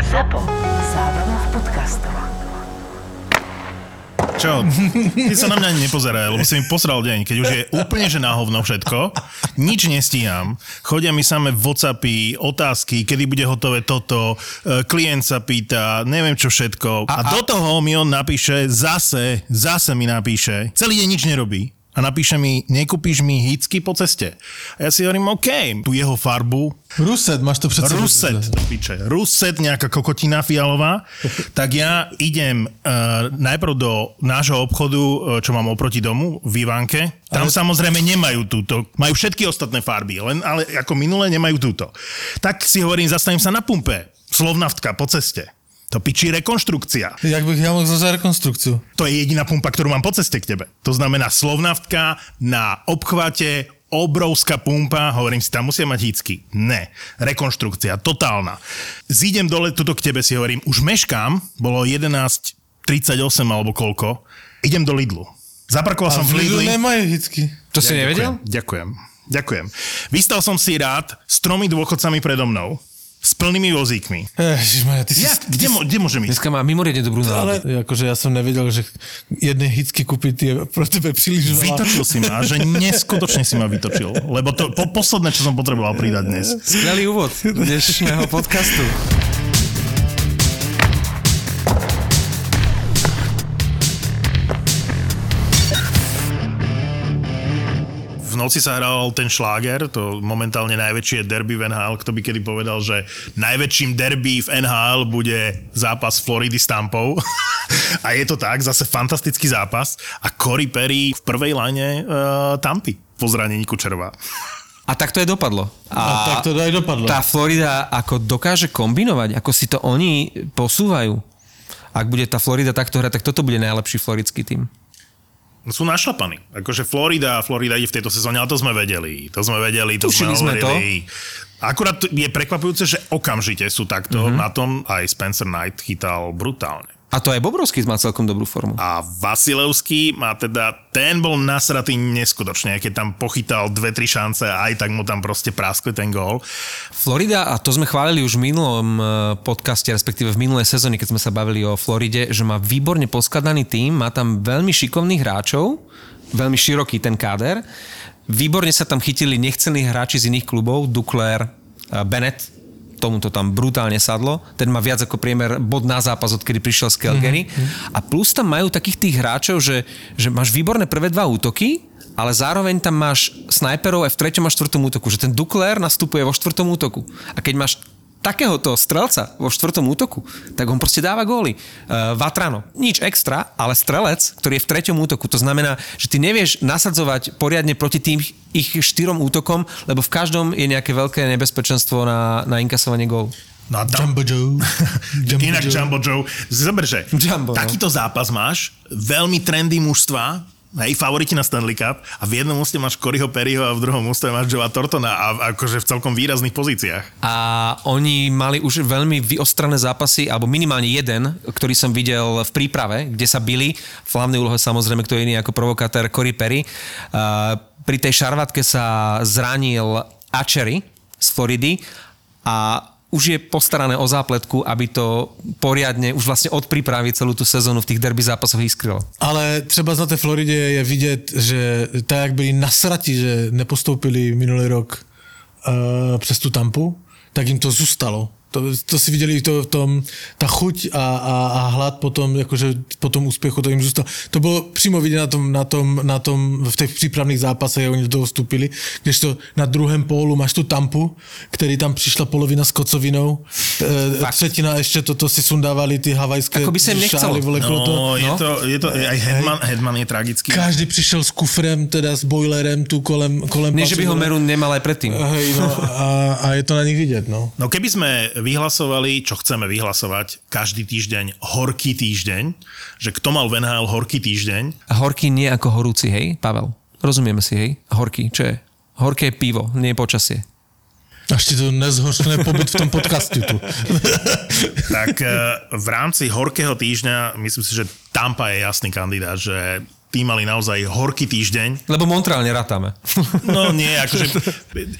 ZAPO. Zábrná v podcastov. Čo? Ty sa na mňa ani nepozeraj, lebo si mi posral deň, keď už je úplne že na hovno všetko, nič nestíham, chodia mi samé Whatsappy, otázky, kedy bude hotové toto, e, klient sa pýta, neviem čo všetko. A, a do toho mi on napíše, zase, zase mi napíše, celý deň nič nerobí a napíše mi, nekúpiš mi hitsky po ceste. A ja si hovorím, OK, tu jeho farbu, Ruset, máš to přece. Ruset, do piče. Ruset, nejaká kokotina fialová. tak ja idem uh, najprv do nášho obchodu, uh, čo mám oproti domu, v Ivánke. Tam ale... samozrejme nemajú túto. Majú všetky ostatné farby, len ale ako minulé nemajú túto. Tak si hovorím, zastavím sa na pumpe. Slovnaftka po ceste. To pičí rekonštrukcia. Jak bych ja mohol za rekonstrukciu? To je jediná pumpa, ktorú mám po ceste k tebe. To znamená slovnaftka na obchvate obrovská pumpa, hovorím si, tam musia mať hícky. Ne, rekonštrukcia, totálna. Zídem dole tuto k tebe, si hovorím, už meškám, bolo 11.38 alebo koľko, idem do Lidlu. Zaparkoval som v Lidli. nemajú hícky. To si Ja nevedel? Ďakujem, ďakujem. Vystal som si rád s tromi dôchodcami predo mnou, s plnými vozíkmi. Ježišmaja, ty si... Ja, kde, mo- kde môžem ísť? Dneska má mimoriadne dobrú náladu. Ale akože ja som nevedel, že jedné hitsky kúpiť je pro tebe príliš veľa. Vytočil si ma, že neskutočne si ma vytočil. Lebo to po, posledné, čo som potreboval pridať dnes. Skvelý úvod dnešného podcastu. Noci sa hral ten šláger, to momentálne najväčšie derby v NHL. Kto by kedy povedal, že najväčším derby v NHL bude zápas Floridy s Tampou. a je to tak, zase fantastický zápas. A Cory Perry v prvej line uh, Tampy po zranení Kučerová. A tak to aj dopadlo. A tak to aj dopadlo. Tá Florida ako dokáže kombinovať, ako si to oni posúvajú. Ak bude tá Florida takto hrať, tak toto bude najlepší floridský tým. Sú našlapaní. Akože Florida, Florida ide v tejto sezóne, ale to sme vedeli. To sme vedeli, to Tušili sme sme hovorili. Akurát je prekvapujúce, že okamžite sú takto Mhm. mm-hmm. na tom. Aj Spencer Knight chytal brutálne. A to aj Bobrovský má celkom dobrú formu. A Vasilevský má teda, ten bol nasratý neskutočne, keď tam pochytal dve, tri šance a aj tak mu tam proste praskli ten gól. Florida, a to sme chválili už v minulom eh, podcaste, respektíve v minulej sezóne, keď sme sa bavili o Floride, že má výborne poskladaný tým, má tam veľmi šikovných hráčov, veľmi široký ten káder. Výborne sa tam chytili nechcení hráči z iných klubov, Duckler, eh, Bennett, tomu to tam brutálne sadlo. Ten má viac ako priemer bod na zápas, odkedy prišiel z Calgary. Mm-hmm. A plus tam majú takých tých hráčov, že, že máš výborné prvé dva útoky, ale zároveň tam máš snajperov aj v treťom a štvrtom útoku, že ten Dukler nastupuje vo štvrtom útoku. A keď máš takéhoto strelca vo štvrtom útoku, tak on proste dáva góly. Uh, Vatrano, nič extra, ale strelec, ktorý je v treťom útoku, to znamená, že ty nevieš nasadzovať poriadne proti tým ich štyrom útokom, lebo v každom je nejaké veľké nebezpečenstvo na, na inkasovanie gólu. No a tam, Jumbo Joe. Jumbo Inak Joe. Jumbo Joe. Zober, že Jumbo, no. takýto zápas máš, veľmi trendy mužstva, hej, favoriti na Stanley Cup a v jednom úste máš Coryho Perryho a v druhom úste máš Joea Tortona a akože v celkom výrazných pozíciách. A oni mali už veľmi vyostrané zápasy, alebo minimálne jeden, ktorý som videl v príprave, kde sa bili. V hlavnej úlohe samozrejme, kto iný ako provokátor Cory Perry. Pri tej šarvatke sa zranil Achery z Floridy a už je postarané o zápletku, aby to poriadne už vlastne od prípravy celú tú sezónu v tých derby zápasoch iskrylo. Ale třeba na té Floridě je vidět, že tak jak byli nasrati, že nepostoupili minulý rok uh, přes tu tampu, tak jim to zůstalo. To, to si viděli to, v tom, ta chuť a, a, a hlad potom, jakože po tom úspěchu to jim zůstalo. To bylo přímo vidět na tom, na tom, na tom v těch přípravných zápasech, oni do toho vstupili, kdežto na druhém pólu máš tu tampu, který tam přišla polovina s kocovinou, e, třetina ještě toto si sundávali ty havajské Ako by sa im nechcelo. vole, kolo to. No, je no. to, je to, aj Hedman, Hedman je tragický. Každý přišel s kufrem, teda s boilerem tu kolem, kolem Nie, že by ho pasu, Meru nemal aj predtým. Hej, no, a, a je to na nich vidět, no. No keby sme vyhlasovali, čo chceme vyhlasovať, každý týždeň horký týždeň, že kto mal v NHL horký týždeň, Horký nie ako horúci, hej, Pavel? Rozumieme si, hej? Horký, čo je? Horké pivo, nie počasie. Až ti to nezhoršené pobyt v tom podcastu tu. tak eh, v rámci horkého týždňa myslím si, že Tampa je jasný kandidát, že tí mali naozaj horký týždeň. Lebo Montreal nerátame. No nie, akože,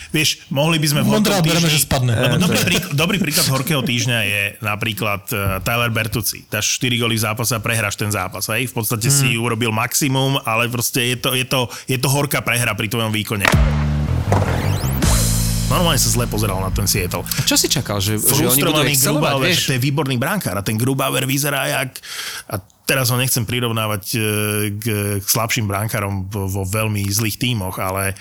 vieš, mohli by sme v Montreal bereme, týždni... že spadne. Lebo dobrý, príklad, dobrý príklad horkého týždňa je napríklad uh, Tyler Bertucci. Dáš 4 góly v zápase a prehráš ten zápas. Hej? V podstate hmm. si urobil maximum, ale proste je to, je, to, je to horká prehra pri tvojom výkone. Normálne sa zle pozeral na ten Seattle. Čo si čakal, že, že oni budú excelovať, Grubauer, vieš? že to je výborný brankár a ten Grubauer vyzerá jak... A teraz ho nechcem prirovnávať e, k, k slabším brankárom vo, veľmi zlých tímoch, ale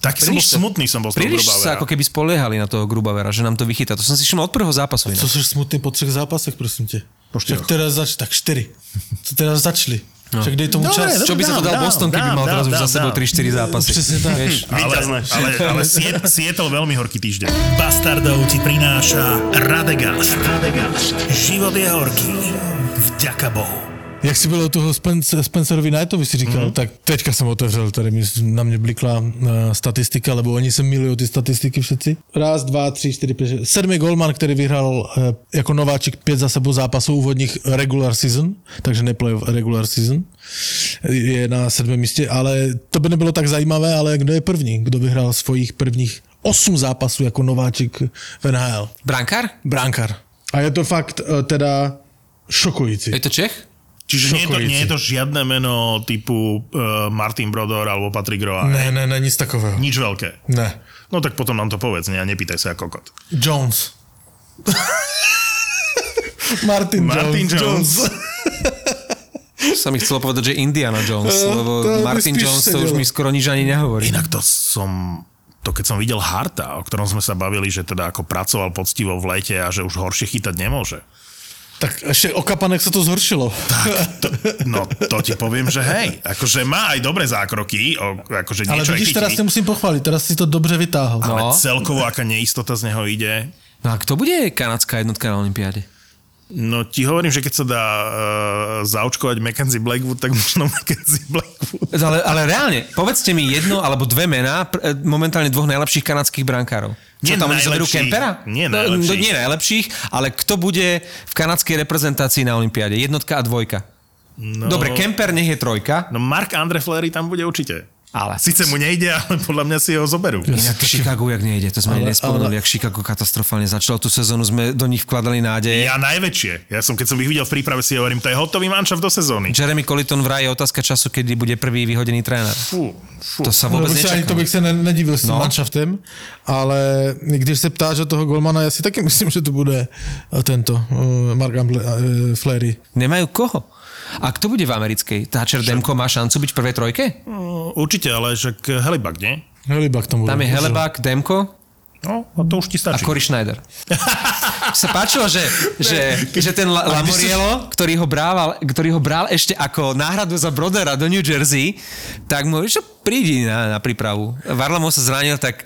taký som bol smutný som bol z toho Príliš sa ako keby spoliehali na toho Grubavera, že nám to vychytá. To som si všimol od prvého zápasu. inak. Co jsi smutný po třech zápasech, prosím tě? Po štyroch. teraz zač, tak čtyři. Co teraz začali? No. Však dej tomu Dobre, čas. dobre. Čo by sa to Dám, dal dám, Boston, keby dám, mal teraz dám, už za dám, sebou dám. 3-4 zápasy? Presne tak. Vieš? Ale, ale, ale Seat- Seattle veľmi horký týždeň. Bastardov ti prináša Radegast. Radegast. Život je horký. Vďaka Bohu. Jak si byl u toho Spence, Spencerovi Knightovi si říkal, mm-hmm. tak teďka jsem otevřel, tady mi na mě blikla uh, statistika, lebo oni se milují ty statistiky všetci. Raz, dva, tři, čtyři, pět, šest. Sedmý golman, který vyhrál uh, jako nováčik pět za sebou zápasů úvodních regular season, takže ne playoff, regular season, je na sedmém místě, ale to by nebylo tak zajímavé, ale kdo je první, kdo vyhrál svojich prvních osm zápasů jako nováčik v NHL? Brankár? Bránkar. A je to fakt uh, teda šokující. Je to Čech? Čiže nie je, to, nie je to žiadne meno typu uh, Martin Brodor alebo Patrick Roa. Ne, ne, ne, nic takového. Nič veľké. Ne. No tak potom nám to povedz, ne? A nepýtaj sa ako kokot. Jones. Martin, Martin Jones. Som mi chcel povedať, že Indiana Jones, No, lebo to Martin Jones to už mi skoro nič ani nehovorí. Inak to som to keď som videl Harta, o ktorom sme sa bavili, že teda ako pracoval poctivo v lete a že už horšie chytať nemôže. Tak ešte o kapanek sa to zhoršilo. To, no to ti poviem, že hej, akože má aj dobré zákroky, o, akože Ale vidíš, chytí, teraz ťa musím pochváliť, teraz si to dobře vytáhol. ale No. celkovo aká neistota z neho ide. No a kto bude kanadská jednotka na Olympiáde? No ti hovorím, že keď sa dá uh, zaočkovať Mackenzie Blackwood, tak možno Mackenzie Blackwood. Ale, ale reálne, povedzte mi jedno alebo dve mená pr- e, momentálne dvoch najlepších kanadských brankárov. Čo Nie tam zoberú. Kempera? Nie No, najlepších. No, nie najlepších, ale kto bude v kanadskej reprezentácii na Olympiáde? Jednotka a dvojka. No, Dobre, Kemper nech je trojka, No Mark Andre Fleury tam bude určite. Ale... Sice mu nejde, ale podľa mňa si ho zoberú. Inak Chicago, jak nejde, to sme Ale- nespomenuli, ale- jak Chicago katastrofálne začalo tú sezónu, sme do nich vkladali nádeje. Ja najväčšie. Ja som, keď som ich videl v príprave, si hovorím, to je hotový manšaft do sezóny. Jeremy Colliton vraj je otázka času, kedy bude prvý vyhodený tréner. Fú, fú. To sa No, vôbec protože ani to bych se ne, nedivil s No. manšaftem, ale když se ptáš o toho golmana, já si taky myslím, že to bude eh, tento uh, Mark Amble, uh, Flery. Nemajú koho. A kto bude v americkej? Thatcher Demko má šancu byť v prvej trojke? No, Určite, ale že Helibak, nie? Helibak tam bude. Tam je Helebak, Demko No, a to už ti a stačí. Cory Schneider. sa páčilo, že, že, že ten La- Lamoriello, ktorý ho, brával, ktorý ho bral ešte ako náhradu za Brodera do New Jersey, tak mu, že prídi na, na prípravu. Varlamov sa zranil, tak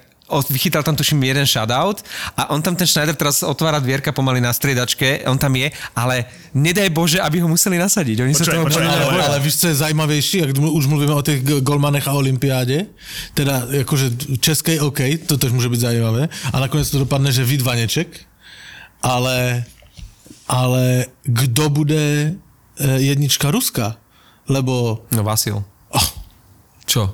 vychytal tam tuším jeden shutout a on tam ten Schneider teraz otvára dvierka pomaly na striedačke, on tam je, ale nedaj Bože, aby ho museli nasadiť. Oni sa Počkaj, toho počkaj, Ale, Ale- ale víš, co je zajímavější, jak mlu- už mluvíme o těch g- golmanech a olympiádě, teda jakože českej OK, to tež může být zajímavé, a nakonec to dopadne, že vy Dvaneček, ale, ale kdo bude eh, jednička Ruska? Lebo No Vasil. Čo?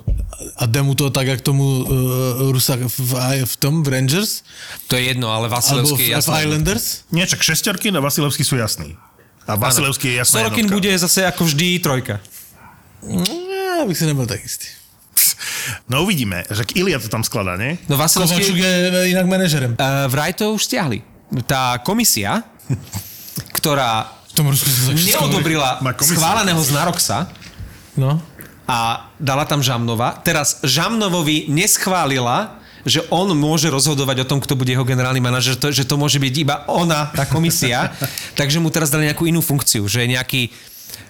a jde mu to tak, jak tomu uh, Rusa v, v, v tom, v Rangers? To je jedno, ale Vasilevský v, je v jasný. Islanders? Nie, čak šestorky a Vasilevský sú jasný. A Vasilevský je jasná Sorokin jednotka. bude zase ako vždy trojka. Já bych si nebyl tak jistý. No uvidíme, že Ilia to tam skladá, nie? No Vasilevský... Kovačuk je eh, jinak manažerem. Uh, vraj to už stiahli. Tá komisia, ktorá V tom Rusku neodobrila schváleného z Naroxa No. A dala tam Žamnova, teraz Žamnovovi neschválila, že on môže rozhodovať o tom, kto bude jeho generálny manažer, to, že to môže byť iba ona, tá komisia, takže mu teraz dali nejakú inú funkciu, že je nejaký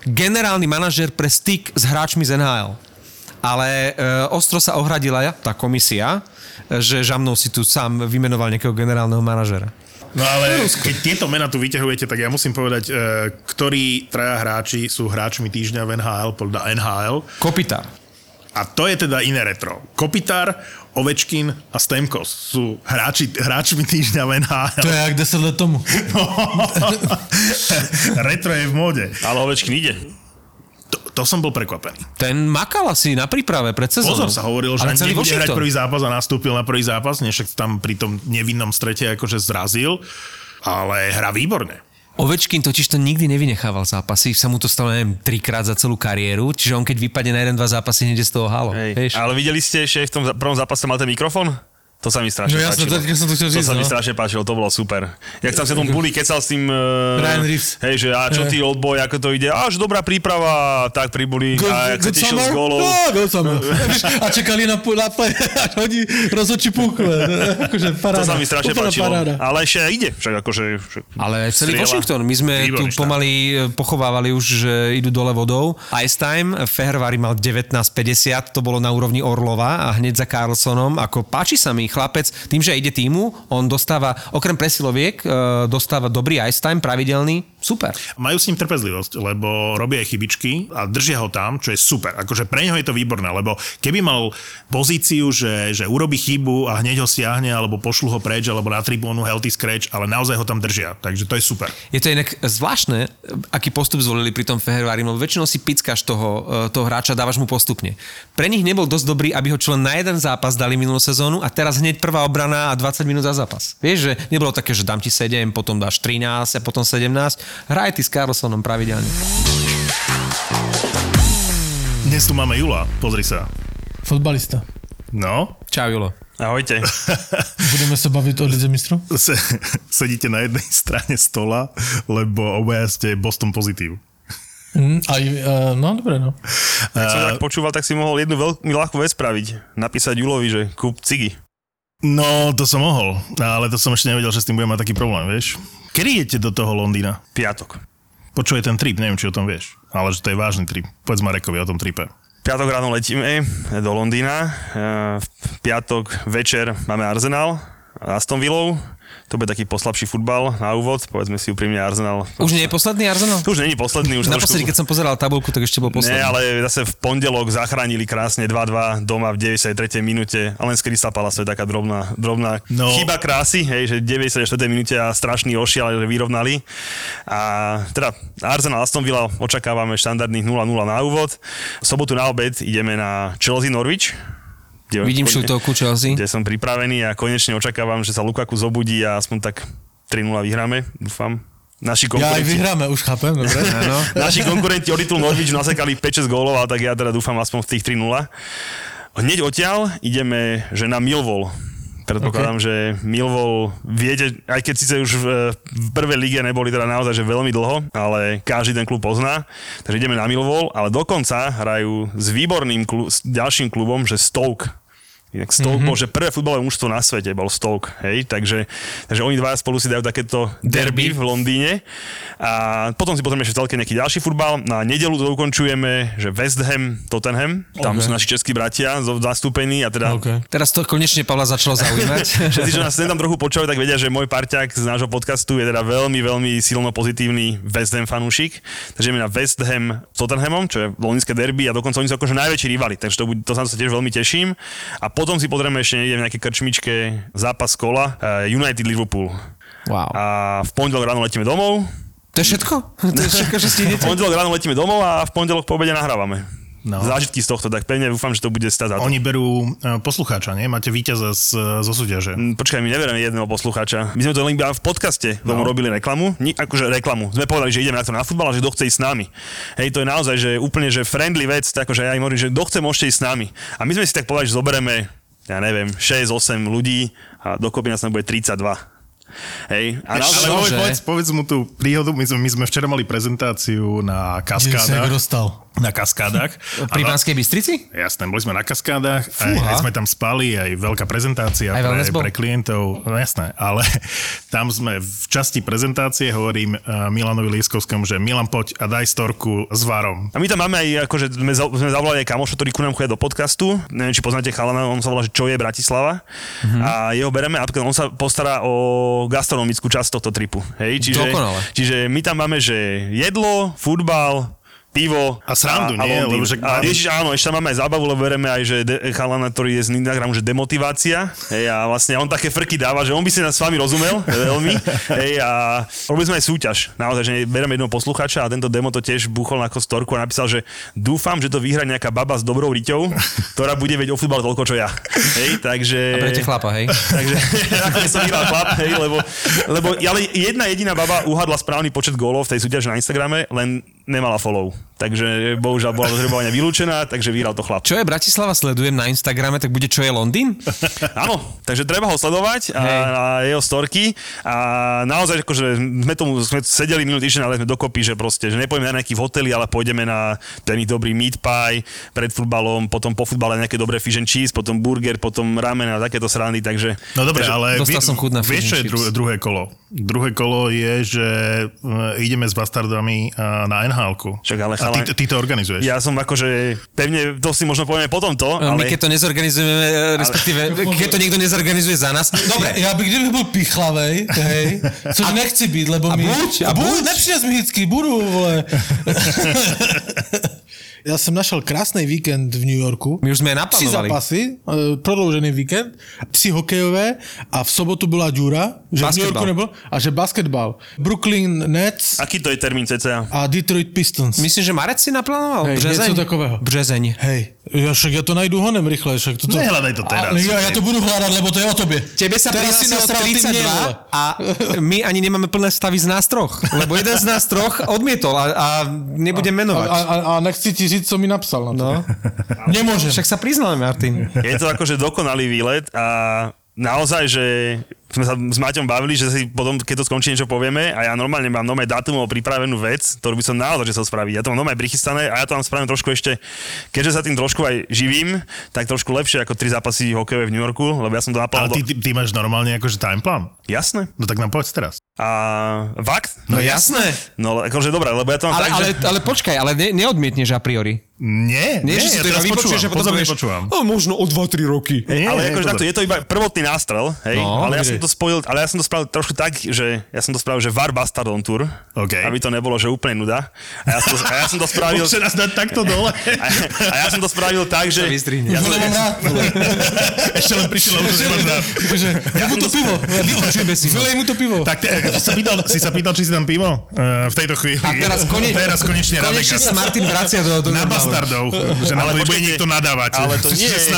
generálny manažer pre styk s hráčmi z NHL. Ale e, ostro sa ohradila tá komisia, že Žamnov si tu sám vymenoval nejakého generálneho manažera. No ale keď tieto mená tu vyťahujete, tak ja musím povedať, e, ktorí traja hráči sú hráčmi týždňa v NHL podľa NHL. Kopitár. A to je teda iné retro. Kopitár, Ovečkin a Stemkos sú hráči, hráčmi týždňa v NHL. To je jak 10 let tomu. retro je v móde. Ale Ovečkin ide. To, som bol prekvapený. Ten makal asi na príprave pred sezónou. Pozor sa hovoril, že celý nebude hrať prvý zápas a nastúpil na prvý zápas, než tam pri tom nevinnom strete akože zrazil, ale hrá výborne. Ovečkin totiž to nikdy nevynechával zápasy, sa mu to stalo, neviem, trikrát za celú kariéru, čiže on keď vypadne na jeden, dva zápasy, hneď z toho halo. Hej. Ale videli ste, že v tom prvom zápase mal ten mikrofón? To sa mi strašne No jasne, páčilo. to- som to chcel to říct, sa mi no. strašne páčilo, to bolo super. Jak tam sa tom buli kecal s tým... Uh, Ryan Reeves. Hej, že a čo ty old boy, ako to ide? A že dobrá príprava, tak pribuli. a jak sa tešil z gólov. No, summer. a čekali na, na až hodí rozhodčí púkle. akože To paráda. sa mi strašne Úplná páčilo. Paráda. Ale ešte aj ide. Však akože... Však Ale celý strieľa. Washington, my sme Výborný tu pomaly e, pochovávali už, že idú dole vodou. Ice time, Fehervári mal 19.50, to bolo na úrovni Orlova a hneď za Carlsonom, ako páči sa mi chlapec, tým, že ide týmu, on dostáva, okrem presiloviek, e, dostáva dobrý ice time, pravidelný, super. Majú s ním trpezlivosť, lebo robia aj chybičky a držia ho tam, čo je super. Akože pre neho je to výborné, lebo keby mal pozíciu, že, že urobí chybu a hneď ho stiahne, alebo pošlu ho preč, alebo na tribúnu healthy scratch, ale naozaj ho tam držia. Takže to je super. Je to inak zvláštne, aký postup zvolili pri tom Fehervári, lebo väčšinou si pickáš toho, e, toho hráča, dávaš mu postupne. Pre nich nebol dosť dobrý, aby ho čo len na jeden zápas dali minulú sezónu a teraz hneď prvá obrana a 20 minút za zápas. Vieš, že nebolo také, že dám ti 7, potom dáš 13 a potom 17. Hraj ty s Carlsonom pravidelne. Dnes tu máme Jula, pozri sa. Fotbalista. No, Čau, Julo. Ahojte. Budeme sa baviť o Lidze mistrov? se, sedíte na jednej strane stola, lebo obaja ste Boston pozitív. Mm, aj, uh, no, dobre, no. Ak som tak počúval, tak si mohol jednu veľmi ľahkú vec spraviť. Napísať Julovi, že kúp cigy. No, to som mohol, ale to som ešte nevedel, že s tým budem mať taký problém, vieš. Kedy idete do toho Londýna? Piatok. Počuje ten trip, neviem, či o tom vieš, ale že to je vážny trip. Povedz Marekovi o tom tripe. Piatok ráno letíme do Londýna. Eh, V piatok večer máme Arsenal Aston Villou. To bude taký poslabší futbal na úvod. Povedzme si úprimne Arsenal. Už nie je posledný Arsenal? To už není posledný. Už Naposledy, keď som pozeral tabulku, tak ešte bol posledný. Nie, ale zase v pondelok zachránili krásne 2-2 doma v 93. minúte. A len z Crystal Palace to je taká drobná, drobná No. chyba krásy, hej, že 94. minúte a strašný ošial, že vyrovnali. A teda Arsenal Aston Villa očakávame štandardných 0-0 na úvod. V sobotu na obed ideme na Chelsea Norwich. Kde Vidím konečne- šutovku Chelsea. kde som pripravený a konečne očakávam, že sa Lukaku zobudí a aspoň tak 3-0 vyhráme, dúfam. Naši Ja aj konkurenti, vyhráme, už chápem, dobre? Áno. naši konkurenti o titul Norwich nasekali 5-6 gólov, ale tak ja teda dúfam aspoň v tých 3-0. Hneď odtiaľ ideme, že na Millwall. Predpokladám, okay. že Millwall, viete, aj keď síce už v, v prvej lige neboli teda naozaj že veľmi dlho, ale každý ten klub pozná, takže ideme na Millwall, ale dokonca hrajú s výborným klu, s ďalším klubom, že Stoke. Inak Stoke mm-hmm. bol, že prvé futbalové mužstvo na svete bol Stoke, hej, takže, takže oni dvaja spolu si dajú takéto derby v Londýne a potom si pozrieme ešte celke nejaký ďalší futbal. Na nedelu to ukončujeme, že West Ham, Tottenham, tam Ok. sú naši českí bratia zastúpení a teda OK. Teraz to konečne Pavla začalo zaujímať. Všetci, čo nás sem tam trochu počúvajú, tak vedia, že môj parťák z nášho podcastu je teda veľmi, veľmi silno pozitívny West Ham fanúšik. Takže ideme na West Ham s Tottenhamom, čo je londýnske derby a dokonca oni sú akože najväčší rivali, takže to, bude- to sa tiež veľmi teším. A potom si pozrieme ešte niekde v nejaké krčmičke zápas kola eh, United Liverpool. Wow. A v pondelok ráno letíme domov. To je všetko? To je všetko, že V stihnete? pondelok ráno letíme domov a v pondelok po obede nahrávame. No. Zážitky z tohto, tak pevne dúfam, že to bude stať za to. Oni berú e, poslucháča, nie? Máte víťaza z, zo súťaže. Mm, Počkaj, my neberieme jedného poslucháča. My sme to len iba v podcaste tomu No. robili reklamu. Ni, akože reklamu. Sme povedali, že ideme na to na futbal a že kto chce ísť s nami. Hej, to je naozaj, že úplne, že friendly vec, tak akože ja im hovorím, že kto chce, môžete ísť s nami. A my sme si tak povedali, že zoberieme, ja neviem, 6-8 ľudí a dokopy nás tam bude 32. Hej, a Ale naozaj, povedz, že? povedz, povedz mu tú príhodu, my sme, my sme včera mali prezentáciu na Kde sa kaskádach. dostal? Na kaskádach. Pri Banskej Bystrici? Jasné, boli sme na kaskádach, aj, aj sme tam spali, aj veľká prezentácia Aj pre, pre klientov, no jasné, ale tam sme v časti prezentácie, hovorím uh, Milanovi Lieskovskému, že Milan, poď a daj storku s varom. A my tam máme aj, akože sme, sme zavolali aj kamoša, ktorý ku nám chodia do podcastu. Neviem, či poznáte chalana, on sa volá, že čo je Bratislava. Mm-hmm. A jeho bereme a on sa postará o gastronomickú časť tohto tripu. Hej? Čiže, Dokonale. čiže my tam máme, že jedlo, futbal, pivo A srandu, nie? Londýn. Lebo však a ježiš, áno, ešte máme aj zábavu, lebo vereme aj, že de- chalana, ktorý je z Instagramu, že demotivácia. Hej, a vlastne on také frky dáva, že on by si nás s vami rozumel veľmi. Hej, a robili sme aj súťaž. Naozaj, že bereme jedného poslucháča a tento demo to tiež buchol na storku a napísal, že dúfam, že to vyhra nejaká baba s dobrou riťou, ktorá bude vedieť o futbal toľko, čo ja. Hej, takže... A berete chlapa, hej? Takže nakoniec som vyhral chlap, hej, lebo, lebo ale jedna jediná baba uhadla správny počet gólov v tej súťaži na Instagrame, len nemala follow. Takže bohužiaľ bola do zrebovania vylúčená, takže vyhral to chlap. Čo je Bratislava, sledujem na Instagrame, tak bude čo je Londýn? Áno, takže treba ho sledovať a, a jeho storky a naozaj akože sme tomu sme sedeli minulý týždeň, ale sme dokopy, že proste, že nepôjdeme na nejaký v hoteli, ale pôjdeme na ten ich dobrý meat pie pred futbalom, potom po futbale nejaké dobré fish and cheese, potom burger, potom ramen a takéto srandy, takže... No dobre, takže, ale dostal som chuť na vieš, čo je dru- druhé kolo? Druhé kolo je, že e, ideme s bastardami e, na NHL-ku. Však ale A ty, ty to organizuješ. Ja som akože, pevne, to si možno povieme potom to, My ale... keď to nezorganizujeme, e, respektíve, keď to niekto nezorganizuje za nás. Dobre, Ja by kdyby byl pichlavej, hej, což nechci být, lebo A mi... buď, a buď, buď. nepřines mi vždycky, budu, vole. Já jsem našel krásný víkend v New Yorku. my už sme naplánovali. zápasy, eh, prodloužený víkend, tři hokejové a v sobotu byla Dura, že v New Basketbal. Yorku nebyl, a že basketbal. Brooklyn Nets Aký to je termín cca? a Detroit Pistons. Myslím, že Marec si naplánoval? Hej, Březeň? něco takového. Březeň. Hej, ja však ja to najdu honem rýchle, však toto... Nehľadaj to teraz. Ale ja, ja to budu hľadať, lebo to je o tobie. Tebe sa Teraz si prihlásilo nasral ty 32 mne, vole. a my ani nemáme plné stavy z nás troch. Lebo jeden z nás troch odmietol a, a nebudem A, menovať. a, a nechci ti říct, co mi napsal na to. No. Nemôžem. Však sa priznal, Martin. Je to akože dokonalý výlet a naozaj, že sme sa s Maťom bavili, že si potom, keď to skončí, niečo povieme a ja normálne mám nové dátumov pripravenú vec, ktorú by som naozaj chcel spraviť. Ja to mám nové prichystané a ja to mám spravím trošku ešte, keďže sa tým trošku aj živím, tak trošku lepšie ako tri zápasy hokejové v New Yorku, lebo ja som to Ale naplánoval. ty, ty, ty máš normálne akože timeplán? Jasné. No tak nám povedz teraz. A fakt? No jasné. No akože dobré, lebo ja to mám Ale, tak, ale, že... ale počkaj, ale ne, neodmietneš a priori. Nie, Nie, nie, že si ja to iba teraz vypočuješ a potom povieš, možno o 2-3 roky. Nie, ale nie, akože takto, je to iba prvotný nástrel, hej, No, ale ja som. To spojil, ale ja som to spravil trošku tak, že ja som to spravil, že VAR Bastardon Tour, OK. aby to nebolo, že úplne nuda. A ja som to, a ja som to spravil, nás dať takto dole? a, a ja som to spravil tak, že... vystrihne. Ja som. Ešte len prišiel, rád. Akože, ja mu to pivo. Si. Vylej mu to pivo. Tak sa pýtal, si sa pýtal, či si tam pivo? Uh, v tejto chvíli. A teraz, kone, teraz konečne, konečne sa. Martin vracia do, do Na bastardov, že nám bude niekto nadávať. Ale to nie že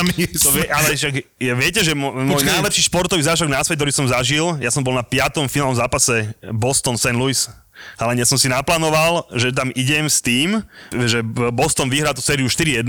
vie, ale však, viete, že môj najlepší športový zážitok na svete, ktorý som zažil, ja som bol na piatom finálnom zápase Boston-St. Louis. Ale ja som si naplánoval, že tam idem s tým, že Boston vyhrá tú sériu 4-1,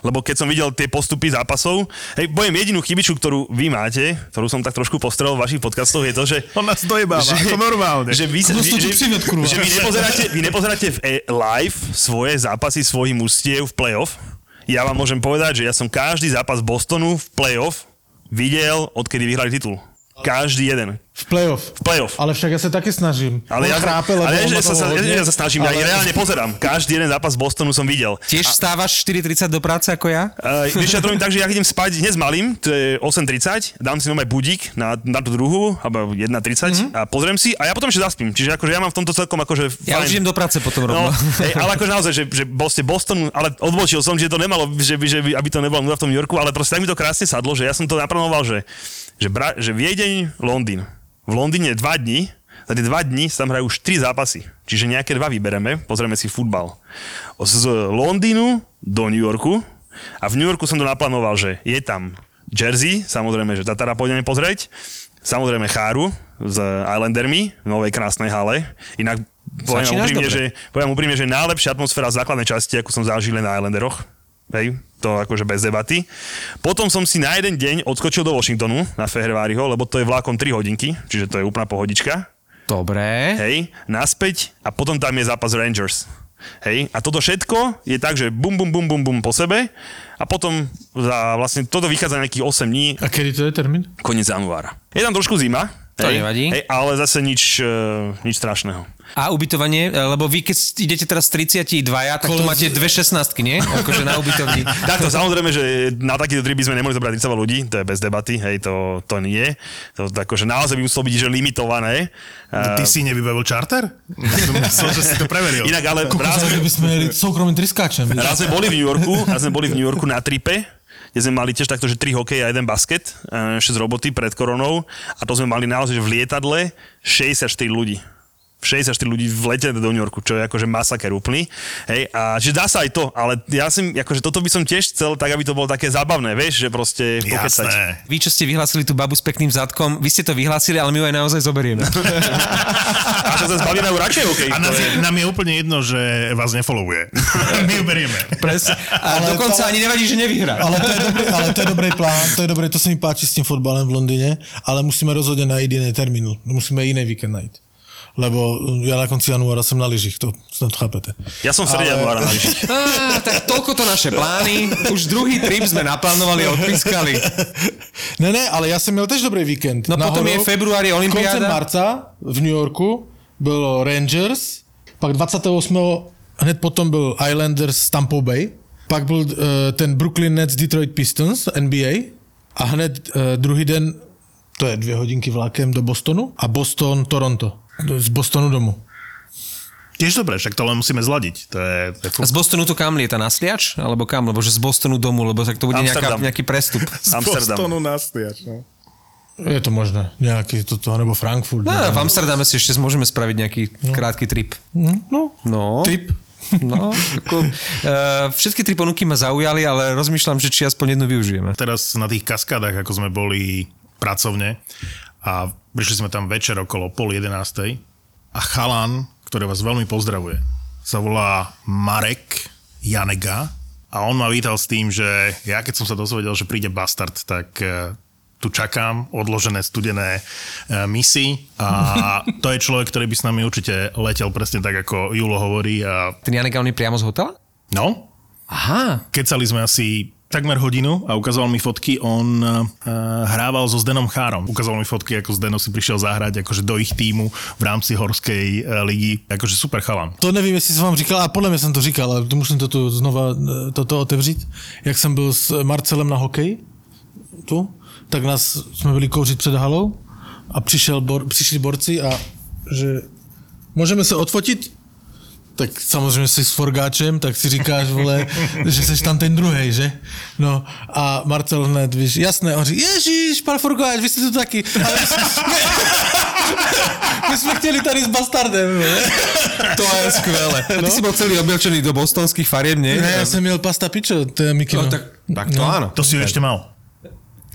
lebo keď som videl tie postupy zápasov, hej, poviem jedinú chybičku, ktorú vy máte, ktorú som tak trošku postrel v vašich podcastoch, je to, že On nás dojebáva, ako normálne. že vy, vy, to že, privet, že vy, nepozeráte, vy nepozeráte v e, live svoje zápasy svojich mustiev v playoff. Ja vám môžem povedať, že ja som každý zápas Bostonu v playoff videl, odkedy vyhrali titul. Každý jeden. V playoff. V playoff. Ale však ja sa taky snažím. Ale On ja, chrápe, ale ja, že sa, ja, ja sa snažím, ja Ale- reálne pozerám. Každý jeden zápas Bostonu som videl. Tiež vstávaš 4.30 do práce ako ja? Uh, vieš, ja to tak, že ja idem spať dnes malým, to je 8.30, dám si nové budík na, na tú druhú, alebo 1.30 mm-hmm. a pozriem si a ja potom ešte zaspím. Čiže akože ja mám v tomto celkom akože Ja fajn. už idem do práce potom No, rovno. hej, ale akože naozaj, že, že proste Boston, ale odbočil som, že to nemalo, že, že, by- aby to nebolo v tom New Yorku, ale proste tak mi to krásne sadlo, že ja som to naplánoval, že, že, bra, že Viedeň, Londýn. V Londýne dva dní, za tie dva dní sa tam hrajú už tri zápasy. Čiže nejaké dva vybereme, pozrieme si futbal. Z Londýnu do New Yorku a v New Yorku som to naplánoval, že je tam Jersey, samozrejme, že Tatara pôjdeme pozrieť, samozrejme Cháru s Islandermi v novej krásnej hale. Inak poviem úprimne, že, poviem úprimne, že najlepšia atmosféra v základnej časti, ako som zažil na Islanderoch. Hej, to akože bez debaty. Potom som si na jeden deň odskočil do Washingtonu na Feherváriho, lebo to je vlákom 3 hodinky, čiže to je úplná pohodička. Dobre. Hej, naspäť a potom tam je zápas Rangers. Hej, a toto všetko je tak, že bum, bum, bum, bum, bum po sebe a potom za vlastne toto vychádza nejakých 8 dní, A kedy to je termín? koniec januára. Je tam trošku zima, To nevadí. Hej, ale zase nič, uh, nič strašného. A ubytovanie, lebo vy keď idete teraz 32, tak tu Kolec- máte dve 16 nie? Akože na ubytovni. Takto, samozrejme, že na takýto trip by sme nemohli zobrať 30 ľudí, to je bez debaty, hej, to, to nie. To, akože naozaj by muselo byť, že limitované. Ty si nevybavil čarter? Som myslel, že si to preveril. Inak ale Kokos, raz, by sme jeli soukromým triskáčem. raz sme boli v New Yorku, raz sme boli v New Yorku na tripe, kde sme mali tiež takto, že 3 hokej a jeden basket, eh, ešte z roboty pred koronou a to sme mali naozaj, v lietadle 64 ľudí. 64 ľudí v lete do New Yorku, čo je akože masaker úplný. Hej, a že dá sa aj to, ale ja som, akože toto by som tiež chcel tak, aby to bolo také zábavné, vieš, že proste pokecať. Jasné. Vy, čo ste vyhlásili tú babu s pekným zadkom, vy ste to vyhlásili, ale my ju aj naozaj zoberieme. A sa zbavíme radšej hokej. A nás, je- je, nám je úplne jedno, že vás nefollowuje. My ju berieme. Presne. A Ale dokonca to- ani nevadí, že nevyhrá. Ale to, je dobrý, ale to je dobrý plán, to je dobré, to sa mi páči s tým fotbalem v Londýne, ale musíme rozhodne nájsť iný termín, musíme iný víkend nájsť. Lebo ja na konci januára som na lyžích, to snad chápete. Ja som v januára na lyžiach. Á, tak toľko to naše plány. Už druhý trip sme naplánovali a odpískali. Ne, ne, ale ja som měl tež dobrý víkend. No potom je februári Koncem olympiáda. marca v New Yorku bylo Rangers, pak 28. hned potom byl Islanders s Tampa Bay, pak byl uh, ten Brooklyn Nets Detroit Pistons NBA a hned uh, druhý den, to je dvě hodinky vlakem do Bostonu a Boston Toronto. Z Bostonu domů. Tiež dobre, však to len musíme zladiť. To je, to je z Bostonu to kam lieta? Na Sliač? Alebo kam? Lebo že z Bostonu domu, lebo tak to bude nejaká, Amsterdam. nejaký prestup. Amsterdam. nastiač, no. Je to možné, nějaký toto, nebo Frankfurt. No, v Amsterdame si ešte môžeme spraviť nejaký krátky trip. no, No. trip. No, ako, uh, všetky tri ponuky ma zaujali, ale rozmýšľam, že či aspoň jednu využijeme. Teraz na tých kaskádach, ako sme boli pracovne a prišli sme tam večer okolo pol jedenástej a chalan, ktorý vás veľmi pozdravuje, sa volá Marek Janega a on ma vítal s tým, že ja keď som sa dozvedel, že príde Bastard, tak eh, tu čakám, odložené studené eh, misy a to je človek, ktorý by s nami určite letel presne tak, ako Julo hovorí a Ten Janek on je priamo z hotela? no, Aha. Kecali sme asi takmer hodinu a ukazoval mi fotky. On uh, hrával so Zdenom Chárom. Ukazoval mi fotky, ako Zdeno si prišiel zahrať akože do ich týmu v rámci horskej uh, ligy. Akože super chalan. To nevím, jestli jsem vám říkal, a podle mě jsem to říkal, ale musím to tu znova eh, toto otevřít. Jak jsem byl s Marcelem na hokej, tu, tak nás jsme byli kouřit před halou a přišel bor, přišli borci a že můžeme se odfotit? Tak samozřejmě jsi s forgáčem, tak si říkáš, vole, že jsi tam ten druhý, že? No a Marcel hned, víš, jasné, on říká, ježíš, pan forgáč, vy jste tu taky. Ale my, jsme, my jsme chtěli tady s bastardem, vole. To je skvelé. No? Ty si bol celý oblečený do bostonských farieb, nie? Ne, já jsem měl pasta pičo, to je Mikino. No, tak, tak to áno. To si ju ešte mal.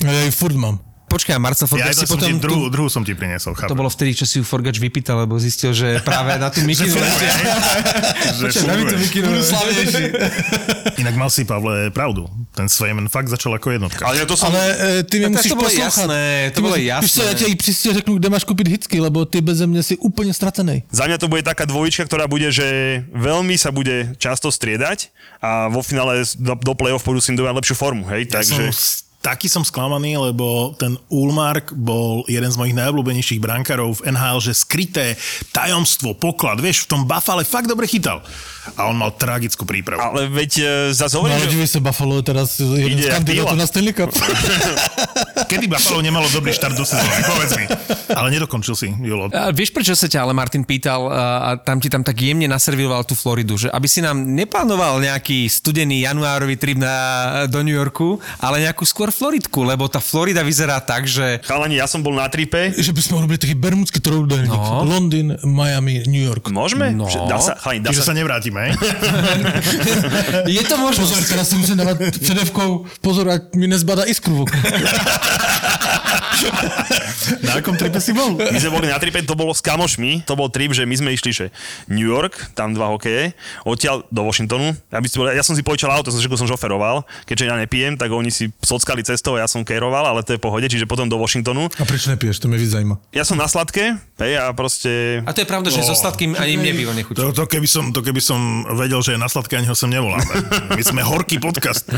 Ja ju furt mám. Počkaj, a Marcel Ja Forgač aj si to som potom... ti, tú- druhú, druhú som ti priniesol, To chápem. bolo vtedy, čo si ju Forgač vypýtal, lebo zistil, že práve na tú mikinu že funguje. mikinu. Inak mal si, Pavle, pravdu. Ten Svejmen fakt začal ako jednotka. Ale to som... Ale e, ty tak musíš to bylo poslouchat. jasné, to musíš- jasné. Víš já ti příště řeknu, kde máš koupit hitsky, lebo ty beze mě si úplně ztracený. Za mňa to bude taká dvojička, ktorá bude, že veľmi sa bude často striedať a vo finále do, do play-off pôjdu si dovať lepšiu formu, hej? Ja som, Takže... s- taký som sklamaný, lebo ten Ulmark bol jeden z mojich najobľúbenejších brankárov v NHL, že skryté tajomstvo, poklad, vieš, v tom Buffale fakt dobre chytal. A on mal tragickú prípravu. Ale veď e, zase No hovorím, ale že... se, Buffalo teraz jeden Ide z píla. na Stanley Cup. Kedy Buffalo nemalo dobrý štart do sezóny, povedz mi. Ale nedokončil si, Julo. A vieš, prečo sa ťa ale Martin pýtal a, tam ti tam tak jemne naserviroval tú Floridu, že aby si nám neplánoval nejaký studený januárový trip na, do New Yorku, ale nejakú skôr Floridku, lebo tá Florida vyzerá tak, že Chalani, ja som bol na tripe. že bychom robili taký bermudský trojudelník. No. Londýn, Miami, New York. Môžeme? No. Dá sa, chalani, dá Čiže sa sa... nevrátime, hej? je to Pozor, možnosť. teraz si musím dávat předevkou pozor, ať mi nezbada iskru v okne. Na akom tripe si bol? My sme boli na tripe, to bolo s kamošmi, to bol trip, že my sme išli, že New York, tam dva hokeje, odtiaľ do Washingtonu. Aby ste boli, ja som si požičal auto, som, som šoferoval, keďže ja nepijem, tak oni si sockali cestou a ja som keroval, ale to je pohode, čiže potom do Washingtonu. A proč nepiješ, to mě víc zajímá. Ja som na sladké, hej, a proste... A to je pravda, že so sladkým ani mne býva nechuť. To, to, keby som, to keby som vedel, že je na sladké, ani ho sem nevoláme. My sme horký podcast.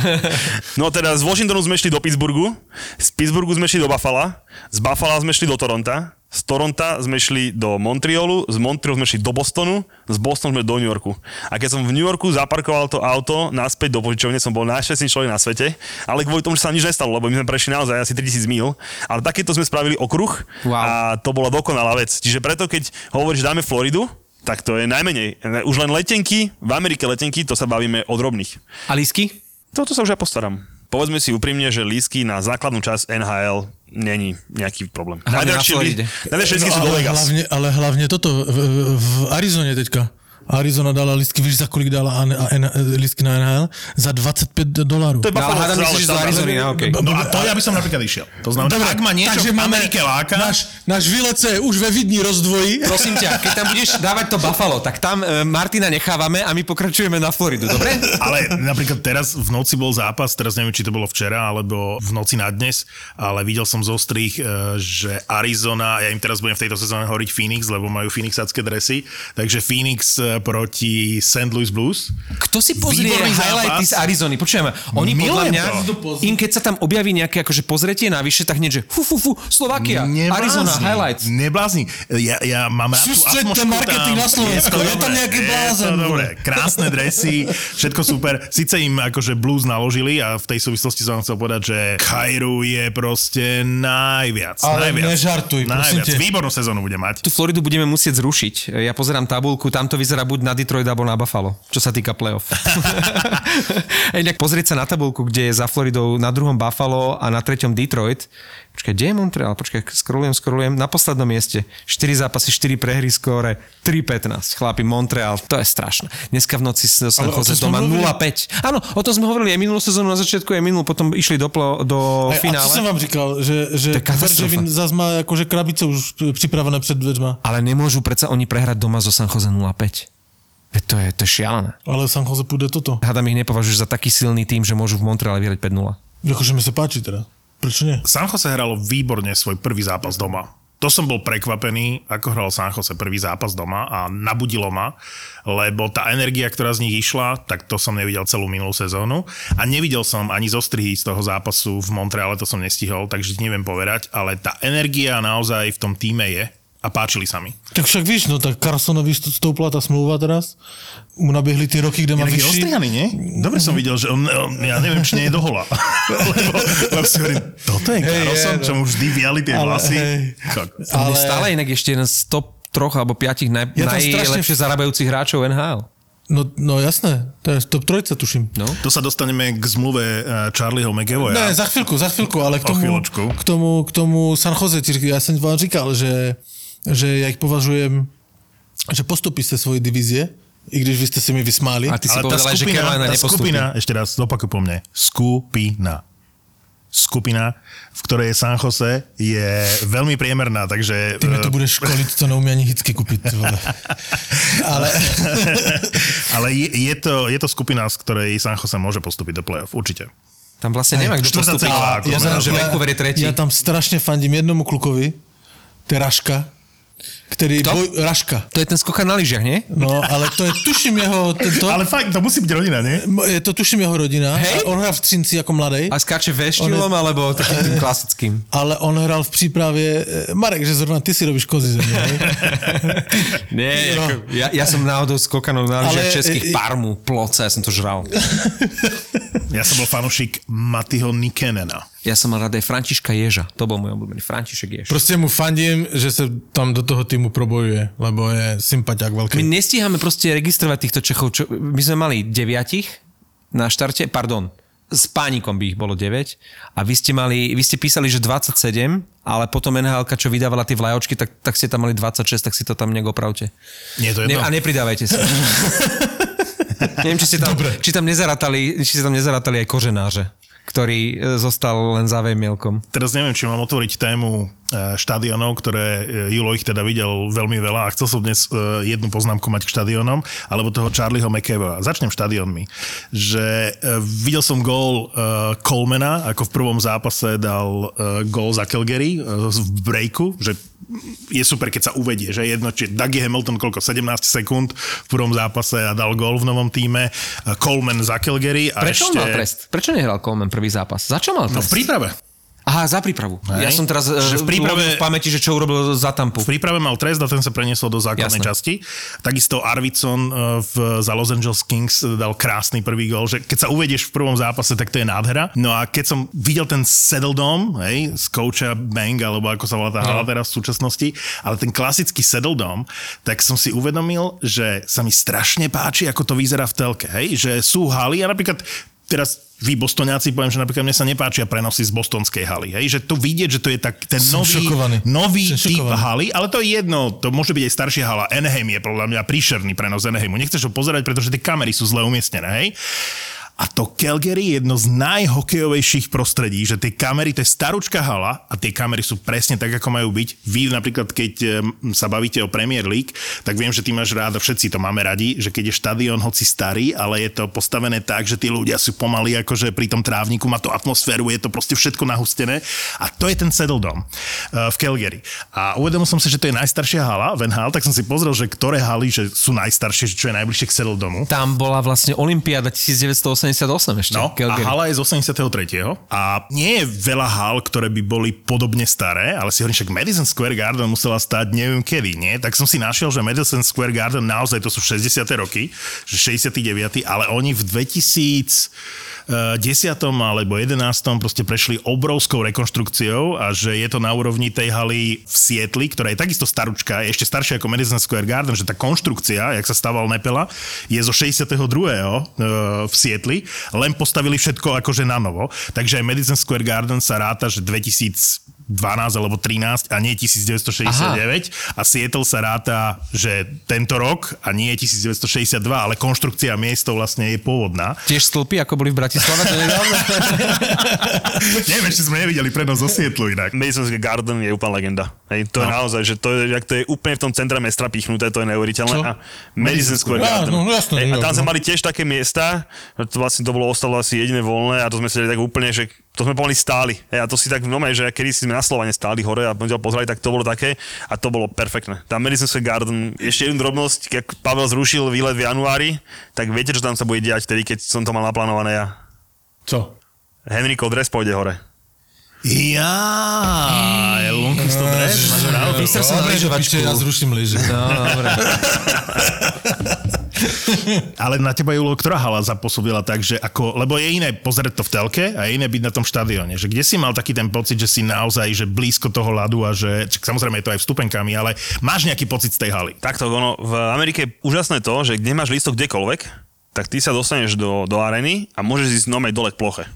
No teda z Washingtonu sme šli do Pittsburghu, z Pittsburghu sme šli do Buffalo, z Buffalo sme šli do Toronta z Toronta sme šli do Montrealu, z Montrealu sme šli do Bostonu, z Bostonu sme do New Yorku. A keď som v New Yorku zaparkoval to auto naspäť do požičovne, som bol najšťastnejší človek na svete, ale kvôli tomu, že sa nič nestalo, lebo my sme prešli naozaj asi 3000 mil. Ale takéto sme spravili okruh Wow. a to bola dokonalá vec. Čiže preto, keď hovoríš, dáme Floridu, tak to je najmenej. Už len letenky, v Amerike letenky, to sa bavíme o drobných. A lísky? Toto sa už ja postaram. Povedzme si úprimne, že lísky na základnú časť NHL není nejaký problém. Najdrahšie najdrahšie lístky sú do ale, Vegas. hlavne, ale hlavne toto, v, v Arizone teďka. Arizona dala listky, víš za kolik dala N- N- listky na NHL? Za 25 dolárov. To je No, ale Buffalo myslíš, že štandard. Arizony, no, okay. No a to ja by som napríklad išiel. To znamená, ak ma niečo v Amerike láka, Náš, náš Vilece už ve Vidni rozdvojí. Prosím ťa, keď tam budeš dávať to Buffalo, tak tam e, Martina nechávame a my pokračujeme na Floridu, dobre? Ale napríklad teraz v noci bol zápas, teraz neviem, či to bolo včera, alebo v noci na dnes, ale videl som zo strých, e, že Arizona, ja im teraz budem v tejto sezóne hovoriť Phoenix, lebo majú Phoenixacké dresy, takže Phoenix e, proti St. Louis Blues. Kto si pozrie Výborný highlighty zápas. z Arizony? Počujeme, oni podľa Milujem mňa, to. im keď sa tam objaví nejaké akože pozretie navyše, tak nie, že fu, fu, fu, Slovakia, Arizona, highlights. Neblázni. Ja, ja mám rád tú atmosféru marketing tam. na Slovensko, to je tam nejaký je blázen, dobré. Krásne dresy, všetko super. Sice im akože blues naložili a v tej súvislosti som chcel povedať, že Kairu je proste najviac. Ale najviac. nežartuj, najviac. Výbornú sezónu bude mať. Tú Floridu budeme musieť zrušiť. Ja pozerám tabulku, tam to vyzerá buď na Detroit alebo na Buffalo, čo sa týka playoff. A Inak pozrieť sa na tabulku, kde je za Floridou na druhom Buffalo a na treťom Detroit. Počkaj, kde je Montreal? Počkaj, scrollujem, scrollujem. Na poslednom mieste. 4 zápasy, 4 prehry, skóre 3-15. Chlapi, Montreal, to je strašné. Dneska v noci s San Ale o Jose doma sme hovorili. 0-5. Áno, o tom sme hovorili aj minulú sezónu na začiatku, aj minulú, potom išli do, plo- do A, a finále. co som vám říkal, že, že. Verževin zase má akože krabice už pripravené pred dveřma. Ale nemôžu predsa oni prehrať doma zo San Jose 0-5. To je, to je šialené. Ale San Jose pôjde toto. Hádam ich nepovažuješ za taký silný tým, že môžu v Montreale vyhrať 5-0. Akože mi sa páči teda. Prečo nie? San Jose hralo výborne svoj prvý zápas doma. To som bol prekvapený, ako hral San Jose prvý zápas doma a nabudilo ma, lebo tá energia, ktorá z nich išla, tak to som nevidel celú minulú sezónu a nevidel som ani zostrihy z toho zápasu v Montreale, to som nestihol, takže neviem povedať, ale tá energia naozaj v tom týme je a páčili sa mi. Tak však víš, no tak Carsonovi st- stoupla tá smlouva teraz. Mu nabiehli tie roky, kde má vyšší. ostrihaný, nie? Dobre som videl, že on, on ja neviem, či nie je do hola. lebo, lebo si hovorím, toto je Carlson, je, no. čo mu vždy viali tie Ale, vlasy. hej. Kok. Ale... Stále inak ešte jeden z top troch alebo piatich naj, Ja najlepšie strašne- zarábajúcich hráčov NHL. No, no jasné, to je top trojca, tuším. No. To sa dostaneme k zmluve eh, Charlieho McEvoya. Ne, za chvíľku, za chvíľku, ale k tomu, k tomu, k tomu San Jose, ja som vám říkal, že, že ja ich považujem, že postupí sa svoje divízie, i když vy ste si mi vysmáli. A ty si Ale tá povedal, že skupina, Carolina nepostupí. skupina, ešte raz, zopakuj po mne. Skupina. Skupina, v ktorej je San Jose, je veľmi priemerná, takže... Ty mi to eh, budeš školiť, to neumie ani hicky kúpiť. Ale ale je, je, to, je to skupina, z ktorej San Jose môže postúpiť do play-off, určite. Tam vlastne nemá kto postúpiť. celá, ako Ja ja- tretí. ja tam strašne fandím jednomu klukovi, to je Raška, ktorý... Kto? Boj, Raška. To je ten skokan na lyžiach, nie? No, ale to je, tuším jeho... Tento, Ale fakt, to musí byť rodina, nie? je to tuším jeho rodina. Hej? On hral v Třinci ako mladej. A skáče veštilom, alebo takým tým klasickým? Ale on hral v príprave... e, Marek, že zrovna ty si robíš kozy ze mňa? Nie, No. ako, ja, ja som náhodou skokanov na lyžiach českých e- Parmu, Ploce, ja som to žral. Ja som bol fanušik Matiho Nikenena. Ja som mal rád aj Františka Ježa. To bol môj obľúbený. František Jež. Proste mu fandím, že sa tam do toho týmu probojuje, lebo je sympatiak My veľký. nestíhame proste registrovať týchto Čechov. Čo, my sme mali deviatich na štarte, pardon, s pánikom by ich bolo 9 a vy ste mali, vy ste písali, že 27, ale potom NHL, čo vydávala tie vlajočky, tak, tak ste tam mali 26, tak si to tam nejak opravte. Nie, to je Ne, a nepridávajte sa. Neviem, či ste tam, či tam nezaratali, či ste tam nezaratali aj koženáře, ktorý e, zostal len za mielkom. Teraz neviem, či mám otvoriť tému e, štadionov, ktoré e, Julo ich teda videl veľmi veľa a chcel som dnes jednu poznámku mať k štadionom, alebo toho Charlieho McEvoya. Začnem štadionmi. Že videl som gól Colemana, ako v prvom zápase dal gól za Calgary v breaku, že je super, keď sa uvedie, že jedno, či Dougie Hamilton koľko, 17 sekúnd v prvom zápase a dal gól v novom týme, Coleman za Calgary a Prečo ešte... mal trest? Prečo nehral Coleman prvý zápas? Za čo mal No trest? v príprave. Aha, za prípravu. Hej. Ja som teraz Že v v príprave- v pamäti, že čo urobil za tampu. V príprave mal trest a ten sa preniesol do základnej Jasné. časti. Takisto Arvidsson eh, v, za Los Angeles Kings dal krásny prvý gol, že keď sa uvedieš v prvom zápase, tak to je nádhera. No a keď som videl ten Saddle Dome, hej, z coacha Bang, alebo ako sa volá tá hala teraz v súčasnosti, ale ten klasický Saddle Dome, tak som si uvedomil, že sa mi strašne páči, ako to vyzerá v telke, hej, že sú haly a napríklad teraz vy Bostoniaci, poviem, že napríklad mne sa nepáčia prenosy z bostonskej haly. Hej? Že to vidieť, že to je tak ten Som nový, šokovaný. nový Som typ šokovaný. haly, ale to je jedno, to môže byť aj staršia hala. Anaheim je podľa mňa príšerný prenos Anaheimu. Nechceš ho pozerať, pretože tie kamery sú zle umiestnené, hej? A to Calgary je jedno z najhokejovejších prostredí, že tie kamery, to je starúčka hala a tie kamery sú presne tak, ako majú byť. Vy napríklad, keď sa bavíte o Premier League, tak viem, že ty máš rád a všetci to máme radi, že keď je štadión hoci starý, ale je to postavené tak, že tí ľudia sú pomaly akože pri tom trávniku, má to atmosféru, je to proste všetko nahustené. A to je ten Saddle Dome eh, v Calgary. A uvedomil som si, že to je najstaršia hala, Van Hal, tak som si pozrel, že ktoré haly že sú najstaršie, čo je najbližšie k Saddle Domu. Tam bola vlastne Olympiáda 1988 ešte. No, a Calgary. hala je z 83. A nie je veľa hal, ktoré by boli podobne staré, ale si hovorím, však Madison Square Garden musela stať neviem kedy, nie? Tak som si našiel, že Madison Square Garden naozaj to sú 60. roky, že 69. ale oni v 2010 alebo 11. proste prešli obrovskou rekonštrukciou a že je to na úrovni tej haly v Sietli, ktorá je takisto staručka, je ešte staršia ako Madison Square Garden, že tá konštrukcia, jak sa stával Nepela, je zo 62. e, v Sietli, len postavili všetko akože na novo. Takže aj Madison Square Garden sa ráta, že 2012 alebo 13 a nie 1969 a Seattle sa ráta, že tento rok a nie 1962, ale konštrukcia miesto vlastne je pôvodná. Tiež stĺpy, ako boli v Bratislave, to nedávno. Neviem, ešte sme nevideli prenos zo Sietlu inak. Madison Garden je úplná legenda. Hej, to no. je naozaj, že to je, jak to je úplne v tom centre mesta pichnuté, to je neuveriteľné. A Madison Square Garden. no, jasné, Hej, a tam no. sme mali tiež také miesta, to vlastne to bolo ostalo asi jediné voľné a to sme si tak úplne, že to sme pomaly stáli. Hej, a to si tak v nome, že kedy si sme na Slovane stáli hore a sme ťa pozerali, tak to bolo také a to bolo perfektné. Tam Madison Square Garden, ešte jednu drobnosť, keď Pavel zrušil výlet v januári, tak viete, čo tam sa bude diať vtedy, keď som to mal naplánované ja. Co? Henry Kodres pôjde hore. Ja, je Lunkisto dres, máš sa na lyžovačku. Ja zruším lyže. No, dobre. Ale na teba, Julo, ktorá hala zapôsobila tak, že ako, lebo je iné pozerať to v telke a je iné byť na tom štadióne. Že kde si mal taký ten pocit, že si naozaj že blízko toho ľadu a že, čak, samozrejme je to aj vstupenkami, ale máš nejaký pocit z tej haly. Takto, ono, v Amerike je úžasné to, že kde máš lístok kdekoľvek, tak ty sa dostaneš do, do areny a môžeš ísť normálne dole k ploche.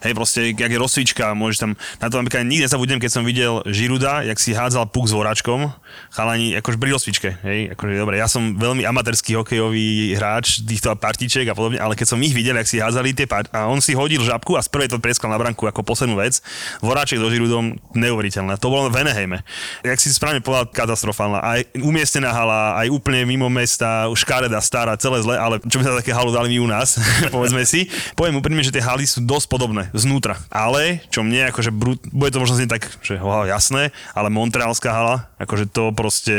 Hej, proste, jak je rozcvička, môžeš tam, na to napríklad nikdy nezabudnem, keď som videl Žiruda, jak si hádzal puk s voračkom, chalani, akože pri rozcvičke, hej, akože dobre, ja som veľmi amatérský hokejový hráč týchto partičiek a podobne, ale keď som ich videl, jak si hádzali tie part- a on si hodil žabku a z prvej to preskal na branku ako poslednú vec, voráček do Žirudom, neuveriteľné, to bolo v Enehejme. Jak si správne povedal, katastrofálna, aj umiestnená hala, aj úplne mimo mesta, škareda, stará, celé zle, ale čo by sa také halu dali my u nás, povedzme si. Poviem úprimne, že tie haly sú dosť podobné znútra. Ale, čo mne akože, brut, bude to možno znieť tak, že wow, jasné, ale Montrealská hala, akože to proste,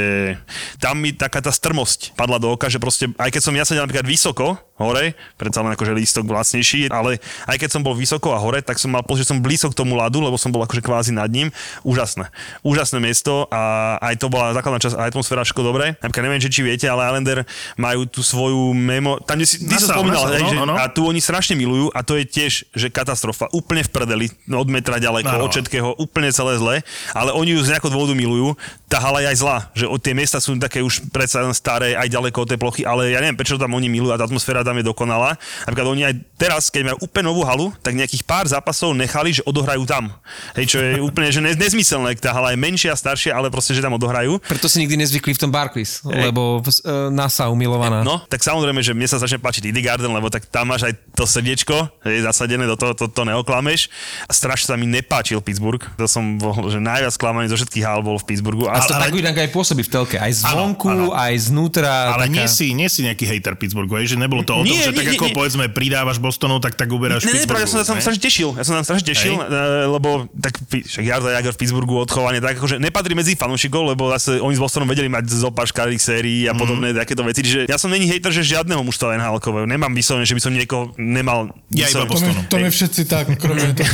tam mi taká tá strmosť padla do oka, že proste, aj keď som ja sedel napríklad vysoko, hore, predsa len akože lístok vlastnejší, ale aj keď som bol vysoko a hore, tak som mal pocit, že som blízko k tomu ľadu, lebo som bol akože kvázi nad ním. Úžasné. Úžasné miesto a aj to bola základná časť, a atmosféra všetko dobré. Napríklad neviem, či, či viete, ale Islander majú tú svoju memo, tam, kde si, ty som spomínal, nasal, hej, no, že, no, no. a tu oni strašne milujú a to je tiež, že katastrofa, úplne v prdeli, no, od metra ďaleko, Áno. od všetkého, úplne celé zle, ale oni ju z nejakého dôvodu milujú. Tá hala je aj zlá, že od tie miesta sú také už predsa staré, aj ďaleko od tej plochy, ale ja neviem, prečo tam oni milujú a tá atmosféra tam je dokonalá. Napríklad oni aj teraz, keď majú úplne novú halu, tak nejakých pár zápasov nechali, že odohrajú tam. Hej, čo je úplne že ne, nezmyselné, tá hala je menšia, staršia, ale proste, že tam odohrajú. Preto si nikdy nezvykli v tom Barclays, lebo uh, NASA umilovaná. No, tak samozrejme, že mne sa začne páčiť Iddy Garden, lebo tak tam máš aj to srdiečko, je zasadené do toho, to, to neoklameš. A strašne sa mi nepáčil Pittsburgh. To som bol, že najviac klamaný zo všetkých hál bol v Pittsburghu. A A to ale- tak inak aj pôsobí v telke. Aj zvonku, Áno, áno. aj znútra. Ale taká... nie si, nie si nejaký hater Pittsburghu, hej, že nebolo to o o tom, Nie, že nie, tak nie, ako nie. povedzme pridávaš Bostonu, tak tak uberáš Ne, ne, práve ja som sa tam ne? strašne tešil. Ja som tam strašne tešil, Hej. eh, lebo tak však Jarda Jager v Pittsburghu odchovanie, tak akože nepatrí medzi fanúšikov, lebo zase oni s Bostonom vedeli mať zo pár sérií a podobné takéto veci. Čiže ja som není hejter, že žiadneho mužstva nhl Nemám vyslovene, že by som niekoho nemal. Ja iba vyslovene- To my, Bostonu. to my všetci tak, kromě toho.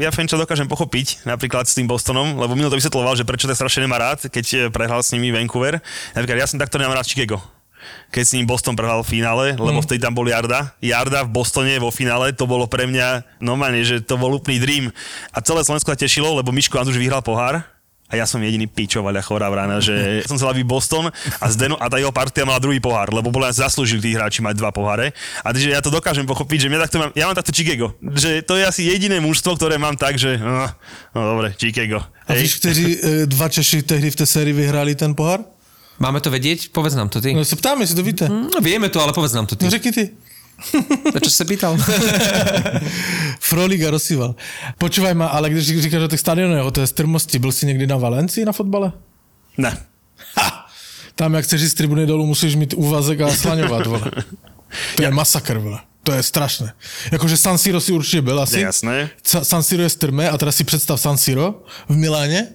Ja Fenča dokážem pochopiť napríklad s tým Bostonom, lebo Milo to vysvetloval, že prečo tak strašne nemá rád, keď eh, prehral s nimi Vancouver. Napríklad ja som takto nemám rád Chicago keď s ním Boston prehral v finále, lebo vtedy tam bol Jarda. Jarda v Bostone vo finále, to bolo pre mňa normálne, že to bol úplný dream. A celé Slovensko tešilo, lebo Miško Anz už vyhral pohár. A ja som jediný pičovaľa chorá vrana, že som chcel, aby Boston a Zdeno a tá jeho partia mala druhý pohár, lebo bolo zaslúžili tí hráči mať dva poháre. A takže ja to dokážem pochopiť, že mňa takto mám, ja mám takto Chicago. Že to je asi jediné mužstvo, ktoré mám tak, že no, no dobre, Chicago. A víš, kteří eh, dva Češi tehdy v té sérii vyhráli ten pohár? Máme to vedieť? Povedz nám to ty. No se ptáme, jestli to víte. No, vieme to, ale povedz nám to ty. No řekni ty. Prečo si sa pýtal? Frolík a rozsýval. Počúvaj ma, ale když říkáš o těch stadionech, o té strmosti, byl jsi někdy na Valencii na fotbale? Ne. Ha! Tam, jak chceš z tribuny dolů, musíš mít úvazek a slaňovat, vole. To je masakr, vole. To je strašné. Jakože San Siro si určitě byl asi. Jasné. Sa- San Siro je strmé a teraz si představ San Siro v Miláně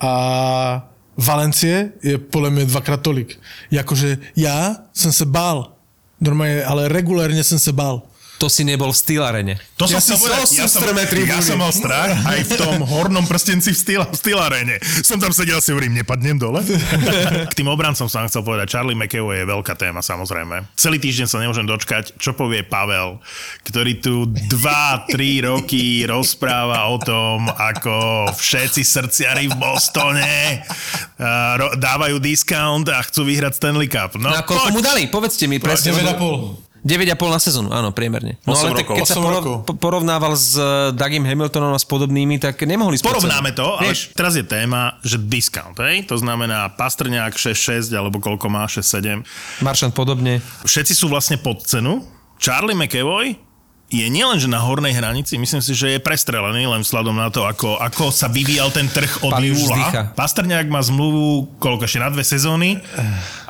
a Valencie je podle mě dvakrát tolik. Jakože já jsem se bál. Normálně, ale regulérně jsem se bál. To si nebol v Steel Arene. To som Ja chcel si povedať. Ja som, ja som mal strach aj v tom hornom prstenci v stýla, v stýlarene. Som tam sedel si hovorím, nepadnem dole. K tým obrancom som chcel povedať, Charlie McAvoy je veľká téma samozrejme. Celý týždeň sa nemôžem dočkať, čo povie Pavel, ktorý tu 2-3 roky rozpráva o tom, ako všetci srdciari v Bostone ro- dávajú discount a chcú vyhrať Stanley Cup. No, Na koľko mu dali? Povedzte mi presne. lebo- 9,5. 9,5 na sezónu, áno, priemerne. No ale tak keď sa porov, porovnával s eh, Dougim Hamiltonom a s podobnými, tak nemohli spôsobiť. Porovnáme to, ale Vieš, teraz je téma, že discount, hej? To znamená Pastrňák 6-6, alebo koľko má, 6-7. Maršant podobne. Všetci sú vlastne pod cenu. Charlie McAvoy je nielen, že na hornej hranici, myslím si, že je prestrelený len vzhľadom na to, ako, ako sa vyvíjal ten trh od už júla. Pastrňák má zmluvu koľko ešte na dve sezóny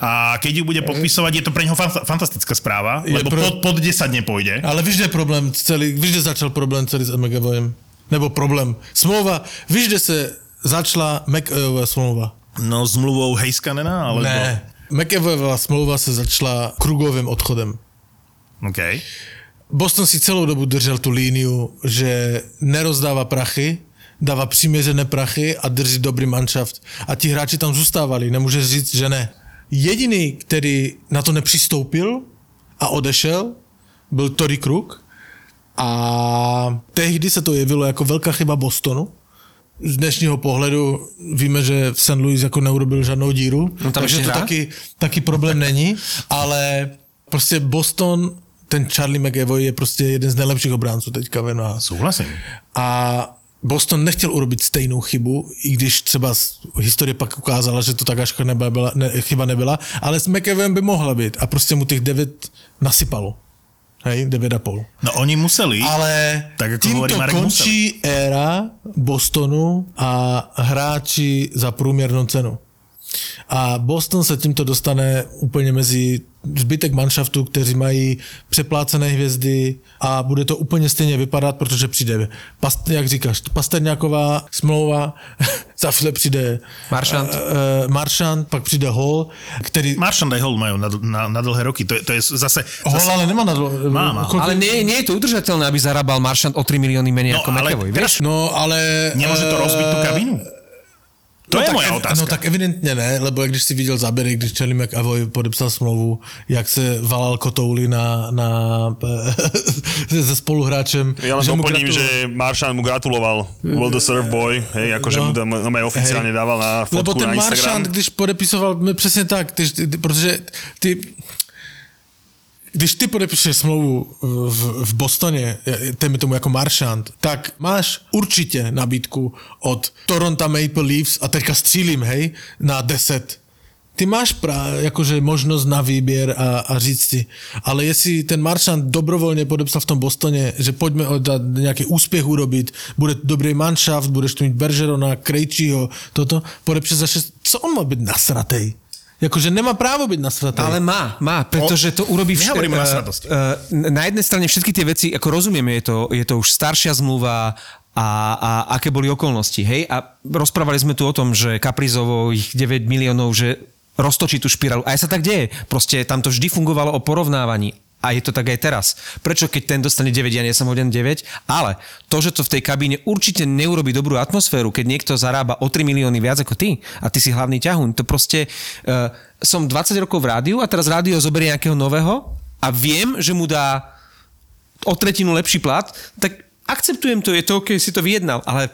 a keď ju bude podpisovať, je to pre neho fan- fantastická správa, Je lebo pro- pod, pod 10 nepôjde. Ale víš, kde je problém celý, kde začal problém celý s McAvoyem? Nebo problém. Smlouva, víš, kde se začala McAvoyová smlouva? No s mluvou Heiskanena, alebo... Ne. McAvoyová smlouva se začala krugovým odchodem. Okay. Boston si celou dobu držel tu líniu, že nerozdává prachy, dává přiměřené prachy a drží dobrý manšaft. A ti hráči tam zůstávali, nemůžeš říct, že ne. Jediný, který na to nepřistoupil a odešel, byl Tory Kruk. A tehdy se to jevilo jako velká chyba Bostonu. Z dnešního pohledu víme, že v St. Louis jako neurobil žádnou díru, No tam takže to taky, taky problém není, ale prostě Boston, ten Charlie McAvoy je prostě jeden z nejlepších obránců teďka v NHL. A Boston nechtěl urobit stejnou chybu, i když třeba historie pak ukázala, že to tak až nebyla, ne, chyba nebyla, ale s McAvoyem by mohla být a prostě mu těch 9 nasypalo. Hej, 9,5. No oni museli. Ale Tak ako týmto Marek, končí éra Bostonu a hráči za průměrnou cenu. A Boston se tímto dostane úplně mezi zbytek manšaftu, kteří mají přeplácené hvězdy a bude to úplně stejně vypadat, protože přijde, past, jak říkáš, Pasterňáková smlouva, za chvíle přijde Marchand. uh, uh, Marchand, pak přijde Hall, který... Marchand aj Hall majú na, na, na dlhé roky. To je, to je zase... Hall zase ale nemá na dlo- Má, má. Ale nie, nie je to udržateľné, aby zarábal Maršant o 3 milióny menej No, ako ale McAvoy, vieš? No, ale... Nemôže to rozbiť tú eh, kabinu? To no je tak, moja otázka. No tak evidentně ne, lebo když si viděl záběry, když Charlie McAvoy podepsal smlouvu, jak se valal kotouli na, na se spoluhráčem. Ja len že doplním, gratuloval. že Maršan mu gratuloval. Well deserved boy, hej, akože No. mu tam no, oficiálne dával na fotku Lebo ten. Maršant, když podepisoval, my přesně tak, ty, ty, protože ty, když ty podepíšeš smlouvu v, v Bostoně, téme tomu jako Maršant, tak máš určitě nabídku od Toronto Maple Leafs a teďka střílím, hej, na 10. Ty máš pra, jakože možnost na výběr a, a říct si, ale jestli ten Maršant dobrovolně podepsal v tom Bostoně, že pojďme dát nějaký úspěch urobit, bude dobrý manšaft, budeš tu mít Bergerona, Krejčího, toto, podepíše za šest, co on má být nasratej? Jakože nemá právo byť nasratý. Ale má, má, pretože to urobí... vš- Nehovoríme o eh, nasratosti. eh, Na jednej strane všetky tie veci, ako rozumieme, je to, je to už staršia zmluva a, a aké boli okolnosti, hej? A rozprávali sme tu o tom, že Kaprizovo ich 9 miliónov, že roztočí tú špirálu. A aj sa tak deje. Proste tam to vždy fungovalo o porovnávaní. A je to tak aj teraz. Prečo keď ten dostane 9, ja nie som hoden 9? Ale to, že to v tej kabíne určite neurobi dobrú atmosféru, keď niekto zarába o 3 milióny viac ako ty a ty si hlavný ťahuň, to proste... Uh, som 20 rokov v rádiu a teraz rádio zoberie nejakého nového a viem, že mu dá o tretinu lepší plat, tak akceptujem to, je to OK, si to vyjednal, ale,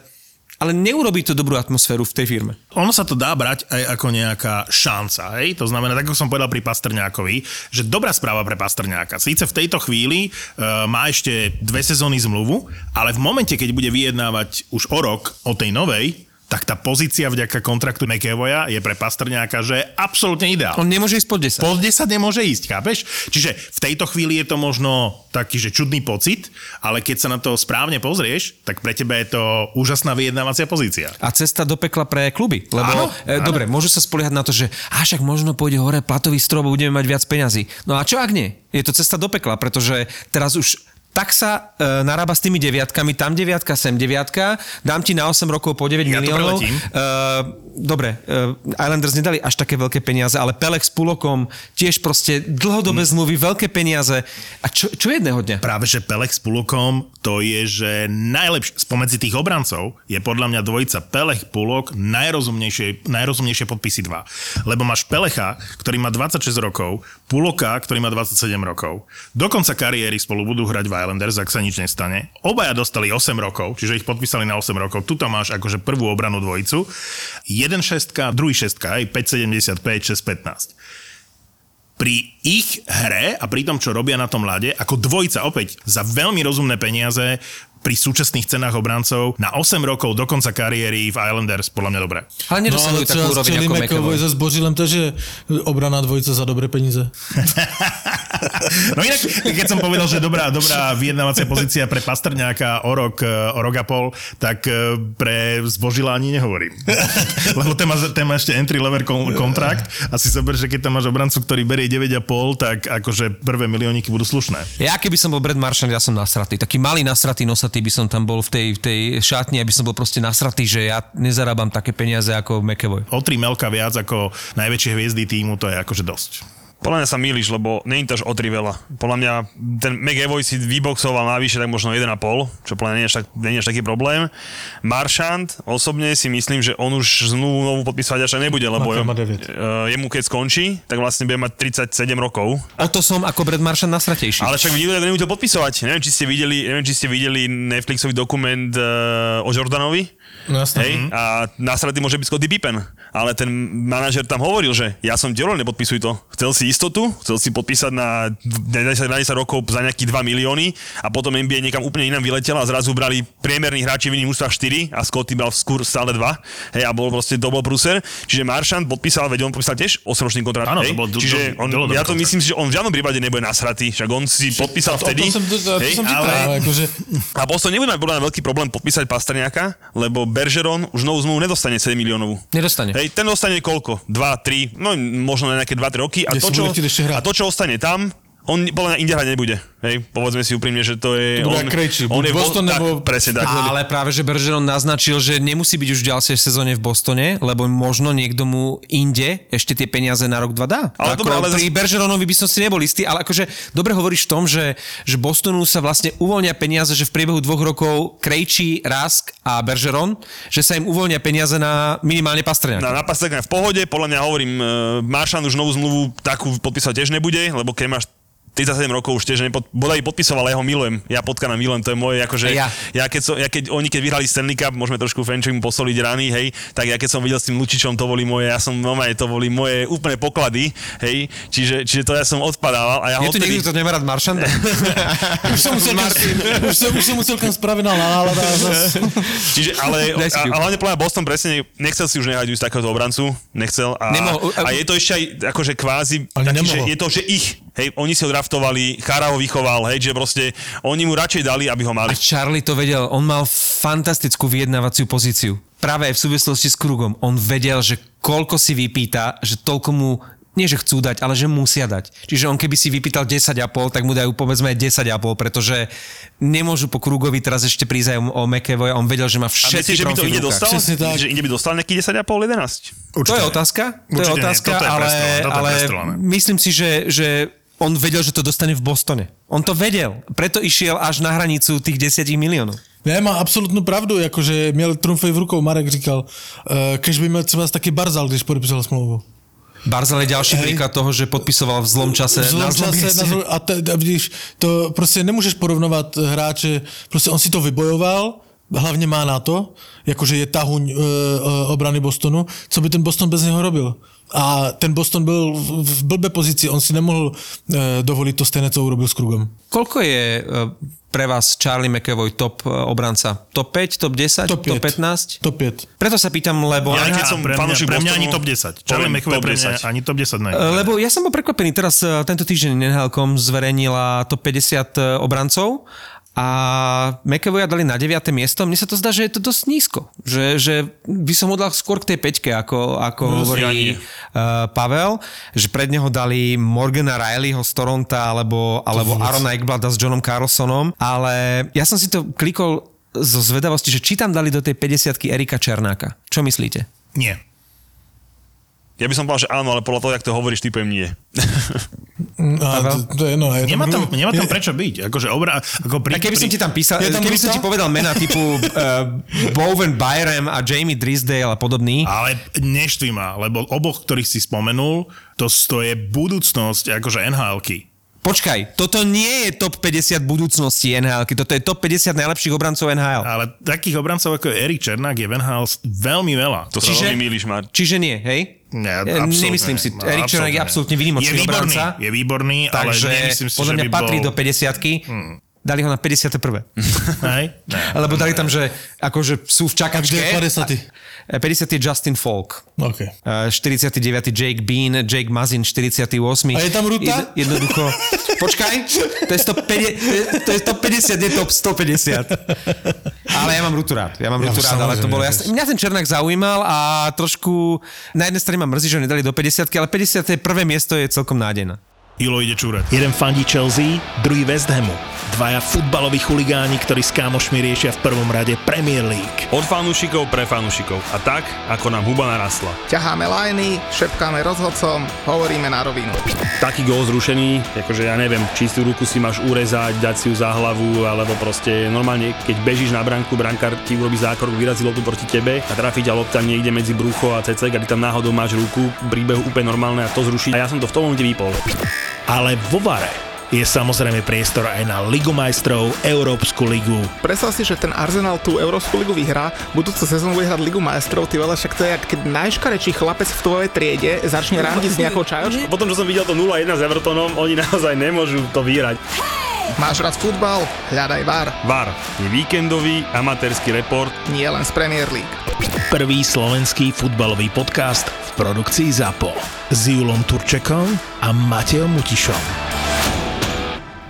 ale neurobí to dobrú atmosféru v tej firme. ono sa to dá brať aj ako nejaká šanca. Hej? To znamená, tak ako som povedal pri Pastrňákovi, že dobrá správa pre Pastrňáka. Síce v tejto chvíli uh, má ešte dve sezóny zmluvu, ale v momente, keď bude vyjednávať už o rok o tej novej, tak tá pozícia vďaka kontraktu McEvoya je pre Pastrňáka, že absolútne ideálna. On nemôže ísť pod 10. Pod 10 nemôže ísť, chápeš? Čiže v tejto chvíli je to možno taký, že čudný pocit, ale keď sa na to správne pozrieš, tak pre teba je to úžasná vyjednávacia pozícia. A cesta do pekla pre kluby. Lebo, Áno, e, áno. dobre, môžu sa spoliehať na to, že a však možno pôjde hore platový strop budeme mať viac peňazí. No a čo ak nie? Je to cesta do pekla, pretože teraz už tak sa e, narába s tými deviatkami, tam deviatka, sem deviatka, dám ti na 8 rokov po 9 Ja miliónov. E, dobre, e, Islanders nedali až také veľké peniaze, ale Pelech s Pulokom tiež proste dlhodobé Hm. zmluvy, veľké peniaze. A čo, čo jedného dňa? Práve, že Pelech s Pulokom, to je, že najlepšie, spomedzi tých obrancov je podľa mňa dvojica Pelech Pulok najrozumnejšie, najrozumnejšie podpisy dva. Lebo máš Pelecha, ktorý má 26 rokov, Puloka, ktorý má 27 rokov. Do konca kariéry spolu budú hrať v Islanders, ak sa nič nestane. Obaja dostali 8 rokov, čiže ich podpísali na 8 rokov. Tuto máš akože prvú obranu dvojicu. Jeden šestka, druhý šestka, aj 5,75, 6,15 pri ich hre a pri tom, čo robia na tom ľade, ako dvojica opäť za veľmi rozumné peniaze pri súčasných cenách obrancov na 8 rokov do konca kariéry v Islanders, podľa mňa dobré. Ale No nedosahujú ale takú úroveň ako McAvoy za zbožilem, to je obrana dvojica za dobré peníze. No inak, keď som povedal, že dobrá, dobrá vyjednávacia pozícia pre Pastrňáka o rok, e, o rok a pol, tak e, pre zbožila ani nehovorím. Lebo ten má, ten má ešte entry level kon- kontrakt a si zober, že keď tam máš obrancu, ktorý berie 9,5, tak akože prvé milióniky budú slušné. Ja keby som bol Brad Marchand, ja som nasratý. Taký malý nasratý nosatý by som tam bol v tej, v tej šatni, aby som bol proste nasratý, že ja nezarábam také peniaze ako McAvoy. O 3 melka viac ako najväčšie hviezdy týmu, to je akože dosť. Podľa mňa sa mýliš, lebo nie je to až o tri veľa. Podľa mňa ten McAvoy si vyboxoval navyše tak možno 1,5, čo podľa mňa nie je tak, nie je až taký problém. Maršant, osobne si myslím, že on už zmluvu novú podpísať až tak nebude, lebo má eh, jemu keď skončí, tak vlastne bude mať 37 rokov. O to som ako Brad Marchand nasratejší. Ale však nikto nebude to podpisovať. Neviem, či ste videli, neviem, či ste videli Netflixový dokument uh, o Jordanovi. No jasné. Hej? A následný môže byť Scotty Pippen. Ale ten manažer tam hovoril, že ja som dielo, nepodpisuj to. Chcel si istotu, chcel si podpísať na 10, na 10 rokov za nejakých 2 milióny a potom NBA niekam úplne inám vyletela a zrazu brali priemerných hráči v iných ústach 4 a Scotty bral skôr stále 2. Hej, a bol proste to bol prúser. Čiže Maršant podpísal, veď on podpísal tiež 8-ročný kontrakt. Áno, to bol dl- Čiže on, dlhodobý ja to myslím že on v žiadnom prípade nebude nasratý. Však on si podpísal O tom vtedy. som, to, to, hej, som ale- akože, a Boston nebude mať veľký problém podpísať Pastrňáka, lebo Bergeron už novú zmluvu nedostane 7 miliónovú. Nedostane. Hej, ten dostane koľko? 2, 3, no možno na nejaké 2-3 roky. A to, čo, a to, čo ostane tam, on podľa mňa inde hrať nebude. Hej, povedzme si úprimne, že to je... To on, jak Krejčí, on je Boston, tak, nebo- Presne tak. Ale práve, že Bergeron naznačil, že nemusí byť už v ďalšej sezóne v Bostone, lebo možno niekto mu inde ešte tie peniaze na rok, dva dá. Ale ako dobre, ale pri Bergeronovi by som si nebol istý, ale akože dobre hovoríš v tom, že, že Bostonu sa vlastne uvoľnia peniaze, že v priebehu dvoch rokov Krejčí, Rask a Bergeron, že sa im uvoľnia peniaze na minimálne Pastrňák. Na, na Pastrňáka v pohode, podľa mňa hovorím, e, Maršan už novú zmluvu takú podpísať tiež nebude, lebo keď máš 37 rokov už tiež nepod, bodaj podpisoval, ja ho milujem. Ja potkana milujem, to je moje, akože, Ja. ja. keď, so, ja keď oni keď vyhrali Stanley Cup, môžeme trošku Fenčovi posoliť rany, hej, tak ja keď som videl s tým Lučičom, to boli moje, ja som normálne, to boli moje úplne poklady, hej, čiže, čiže to ja som odpadával a ja Je ho tu odtedy- niekto, kto nemá rád Maršanda? už som musel, už som, už som musel kam spravená nálada. a zas- Čiže, ale, a, a hlavne mňa Boston presne ne- nechcel si už nehať z takéhoto obrancu, nechcel a, Nemohol. a je to ešte aj akože kvázi, taký, že je to, že ich, hej, oni si ho draftovali, Chara ho vychoval, hej, že proste oni mu radšej dali, aby ho A mali. Charlie to vedel, on mal fantastickú vyjednávaciu pozíciu. Práve aj v súvislosti s Krugom. On vedel, že koľko si vypýta, že toľko mu nie že chcú dať, ale že musia dať. Čiže on keby si vypýtal 10,5, tak mu dajú povedzme aj 10,5, pretože nemôžu po Krugovi teraz ešte prísť aj o McEvoy, on vedel, že má A všetky myslíš, že by to rukách. dostal? Tak. Že inde by dostal nejaký 10,5, 11? To je otázka, to je Určite nie, otázka, toto je ale, prestrelené, toto je ale prestrelené. myslím si, že, že on vedel, že to dostane v Bostone. On to vedel, preto išiel až na hranicu tých 10 miliónov. Ne, má absolutnou pravdu, jakože měl trumfej v rukou, Marek říkal, uh, kež by měl třeba taky Barzal, když podepsal smlouvu. Barzal je ďalší Hej. príklad toho, že podpisoval v zlom čase. V zlom na zlom čase, na zlom, a, te, a vidíš, to prostě nemůžeš porovnovat hráče, prostě on si to vybojoval, hlavně má na to, jakože je tahuň uh, uh, obrany Bostonu, co by ten Boston bez něho robil. A ten Boston byl v, v blbé pozici, on si nemohl uh, dovolit to stejné, co urobil s Krugom. Koľko je e, pre vás Charlie McEvoy top e, obranca? Top 5, top 10, Top top, 5. 15? Top 5. Preto sa pýtam, lebo... Ja, Ja, keď som pre mňa, fanúšik pre mňa Bostonu, ani top 10. Charlie McAvoy top pre mňa 10. ani top 10 ne. E, Lebo ja som bol prekvapený, teraz e, tento týždeň NHL.com zverejnila top 50 obrancov a McAvoya dali na 9. miesto. Mne sa to zdá, že je to dosť nízko. Že, že by som ho dal skôr k tej peťke, ako, ako No, hovorí uh, Pavel, že pred neho dali Morgana Rileyho z Toronta alebo, alebo Arona Ekblada s Johnom Carlsonom, ale ja som si to klikol zo zvedavosti, že či tam dali do tej 50 Erika Černáka. Čo myslíte? Nie. Ja by som povedal, že áno, ale podľa toho, jak to hovoríš, typujem nie. A to, to je jedno. Je Nemá tam, nemá tam prečo byť. Akože obra, ako pri, A keby som ti tam písal, tam keby som ti povedal mená typu uh, Bowen Byram a Jamie Drisdale a podobný, Ale neštví ma, lebo oboch, ktorých si spomenul, to, to je budúcnosť akože NHL-ky. Počkaj, toto nie je top 50 budúcnosti NHL, toto je top 50 najlepších obrancov NHL. Ale takých obrancov ako je Erik Černák je v NHL veľmi veľa. To sa Čiže- veľmi milíš, Mar. Čiže nie, hej? Ja absolútne Nemyslím si. Erik Černák je absolútne výnimočný je výborný, obranca. Je výborný, Takže ale nemyslím si, podľa že mňa by patrí bol... do 50 Hmm. Dali ho na 51. Hej? Lebo dali tam, že akože sú v Kde čakačke. je 50. 50 je Justin Falk. OK. Uh, 49. Jake Bean, Jake Mazin 48. A je tam Ruta? Jed, jednoducho. Počkaj, to je, 150, to je 150, nie top 150. Ale ja mám Rutu rád. Ja mám Ja Rutu rád, ale to bolo jasné. Mňa ten Černák zaujímal a trošku na jednej strane ma mrzí, že ho nedali do 50, ale 50. prvé miesto je celkom nádejné. Ilo ide čúrať. Jeden fandí Chelsea, druhý West Hamu. Dvaja futbaloví chuligáni, ktorí s kámošmi riešia v prvom rade Premier League. Od fanúšikov pre fanúšikov. A tak, ako nám huba narastla. ťaháme lajny, šepkáme rozhodcom, hovoríme na rovinu. Taký gól zrušený, akože ja neviem, čistú ruku si máš urezať, dať si ju za hlavu, alebo proste normálne, keď bežíš na branku, brankár ti urobí zákrok, vyrazí loptu proti tebe a trafí ťa lopta niekde medzi brucho a cecek a ty tam náhodou máš ruku, príbehu úplne normálne a to zruší. A ja som to v tom momente vypol. Ale vo Vare je samozrejme priestor aj na Ligu majstrov, Európsku ligu. Predstav si, že ten Arsenal tú Európsku ligu vyhrá, budúcu sezónu bude hrať Ligu majstrov, ty veľa, však to je, jak keď najškarečší chlapec v tvojej triede začne randiť s nejakou čajočkou. Potom, čo som videl to 0-1 s Evertonom, oni naozaj nemôžu to vyhrať. Máš rád futbal? Hľadaj VAR, VAR je víkendový amatérsky report nie len z Premier League. Prvý slovenský futbalový podcast v produkcii ZAPO. S Julom Turčekom a Mateom Mutišom.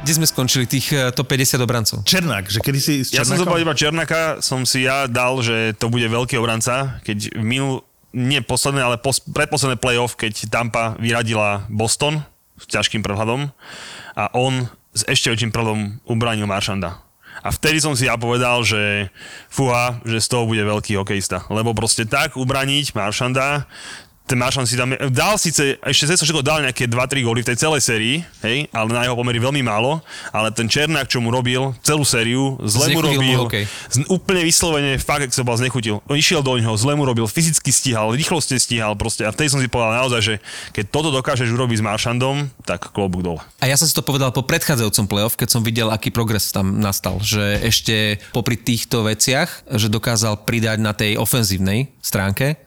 Kde sme skončili tých eh, top 50 obrancov? Černák, že kedy si s Ja som Černákom? zobral iba Černáka, som si ja dal, že to bude veľký obranca, keď minul, nie posledné, ale pos, predposledné playoff, keď Tampa vyradila Boston s ťažkým prehľadom a on s ešte väčším prehľadom ubránil Maršanda. A vtedy som si ja povedal, že fúha, že z toho bude veľký hokejista. Lebo proste tak ubraniť Maršanda, ten Maršan si tam dal síce, ešte cez všetko dal nejaké 2-3 góly v tej celej sérii, hej, ale na jeho pomery veľmi málo, ale ten Černák, čo mu robil celú sériu, zle mu robil, hokej. z, úplne vyslovene, fakt, ak sa bol znechutil. Išiel do ňoho, zle mu robil, fyzicky stíhal, rýchlostne stíhal proste a vtedy som si povedal naozaj, že keď toto dokážeš urobiť s Maršandom, tak klobúk dole. A ja som si to povedal po predchádzajúcom playoff, keď som videl, aký progres tam nastal. Že ešte popri týchto veciach, že dokázal pridať na tej ofenzívnej stránke,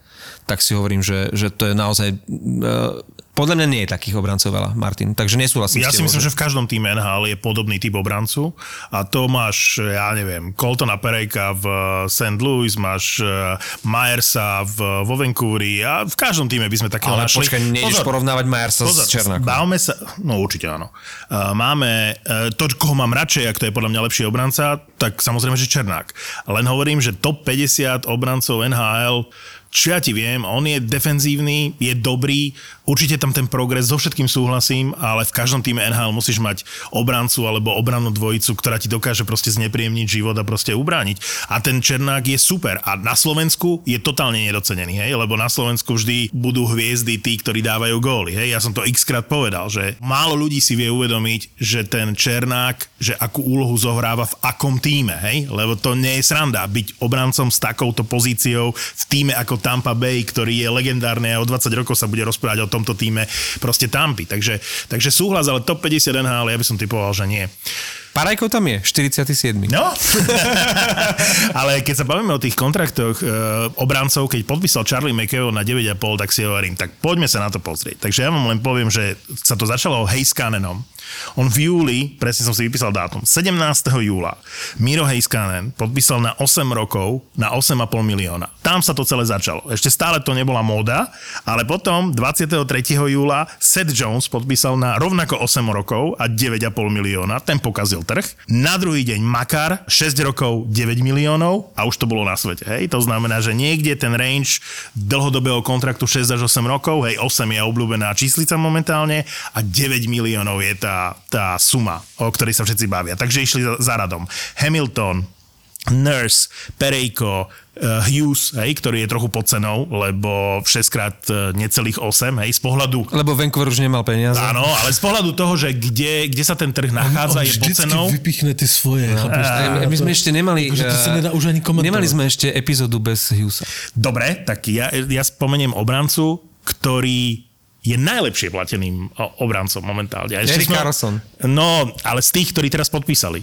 tak si hovorím, že, že to je naozaj... Uh, podľa mňa nie je takých obrancov veľa, Martin. Takže nesúhlasím Ja si myslím, že v každom týme NHL je podobný typ obrancu a to máš, ja neviem, Coltona Perejka v St. Louis, máš eh, Myersa v, vo Vancouveri a v každom týme by sme takého Ale našli. počkaj, nejdeš porovnávať Myersa s Černákom. Bávame sa, no určite áno. Máme to, koho mám radšej, ak to je podľa mňa lepší obranca, tak samozrejme, že Černák. Len hovorím, že top 50 obrancov NHL čo ja ti viem, on je defenzívny, je dobrý, určite tam ten progres, so všetkým súhlasím, ale v každom týme NHL musíš mať obrancu alebo obrannú dvojicu, ktorá ti dokáže proste znepríjemniť život a proste ubrániť. A ten Černák je super. A na Slovensku je totálne nedocenený, hej? lebo na Slovensku vždy budú hviezdy tí, ktorí dávajú góly. Hej? Ja som to x krát povedal, že málo ľudí si vie uvedomiť, že ten Černák, že akú úlohu zohráva v akom týme, hej? lebo to nie je sranda byť obrancom s takouto pozíciou v týme ako Tampa Bay, ktorý je legendárny a o 20 rokov sa bude rozprávať o tomto týme proste Tampy. Takže, takže súhlas, ale top 50 NHL, ja by som typoval, že nie. Parajko tam je, 47. No, ale keď sa bavíme o tých kontraktoch e, obrancov, keď podpísal Charlie McEvo na 9,5, tak si hovorím, tak poďme sa na to pozrieť. Takže ja vám len poviem, že sa to začalo Heiskanenom. On v júli, presne som si vypísal dátum, 17. júla Miro Heiskanen podpísal na 8 rokov na 8,5 milióna. Tam sa to celé začalo. Ešte stále to nebola móda, ale potom 23. júla Seth Jones podpísal na rovnako 8 rokov a 9,5 milióna. Ten pokazil trh. Na druhý deň Makar 6 rokov 9 miliónov a už to bolo na svete. Hej? To znamená, že niekde ten range dlhodobého kontraktu 6 až 8 rokov, hej, 8 je obľúbená číslica momentálne a 9 miliónov je tá, tá suma, o ktorej sa všetci bavia. Takže išli za, za radom. Hamilton, Nurse, Perejko, uh, Hughes, hej, ktorý je trochu pod cenou, lebo 6 krát uh, necelých 8, hej, z pohľadu Lebo Vancouver už nemal peniaze. Áno, ale z pohľadu toho, že kde, kde sa ten trh nachádza, on je pod cenou. vypichne ty svoje. chápeš? Aj, My sme ešte nemali... Akože to sa eh, nedá už ani komentovať. Nemali sme ešte epizódu bez Hughesa. Dobre, tak ja, ja spomeniem obrancu, ktorý je najlepšie plateným obrancom momentálne. A ešte Erik Karlsson. No, ale z tých, ktorí teraz podpísali.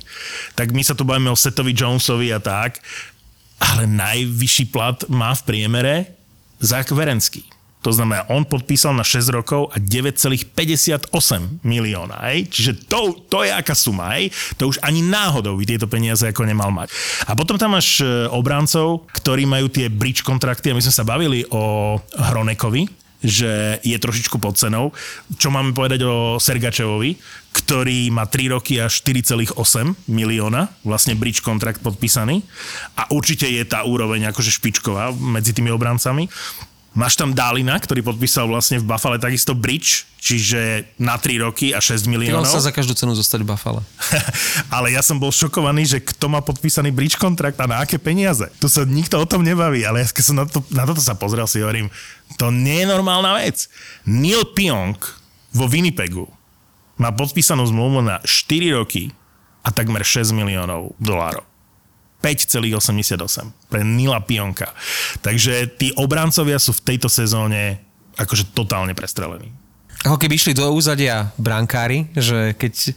Tak my sa tu bavíme o Setovi Jonesovi a tak, ale najvyšší plat má v priemere Zach Verenský. To znamená, on podpísal na 6 rokov a 9,58 milióna. Hej? Čiže to, to je aká suma. Hej? To už ani náhodou by tieto peniaze ako nemal mať. A potom tam máš e, obrancov, ktorí majú tie bridge kontrakty a my sme sa bavili o Hronekovi, že je trošičku pod cenou. Čo máme povedať o Sergačevovi, ktorý má 3 roky a 4,8 milióna, vlastne bridge kontrakt podpísaný. A určite je tá úroveň akože špičková medzi tými obrancami. Máš tam Dálina, ktorý podpísal vlastne v Buffale takisto bridge, čiže na 3 roky a 6 Mal miliónov. sa za každú cenu zostať v Buffalo. ale ja som bol šokovaný, že kto má podpísaný bridge kontrakt a na aké peniaze. Tu sa nikto o tom nebaví, ale ja keď som na, to, na toto sa pozrel, si hovorím, to nie je normálna vec. Neil Pionk vo Winnipegu má podpísanú zmluvu na 4 roky a takmer 6 miliónov dolárov. 5,88 pre Nila Pionka. Takže tí obrancovia sú v tejto sezóne akože totálne prestrelení. Ako keby išli do úzadia brankári, že keď, e,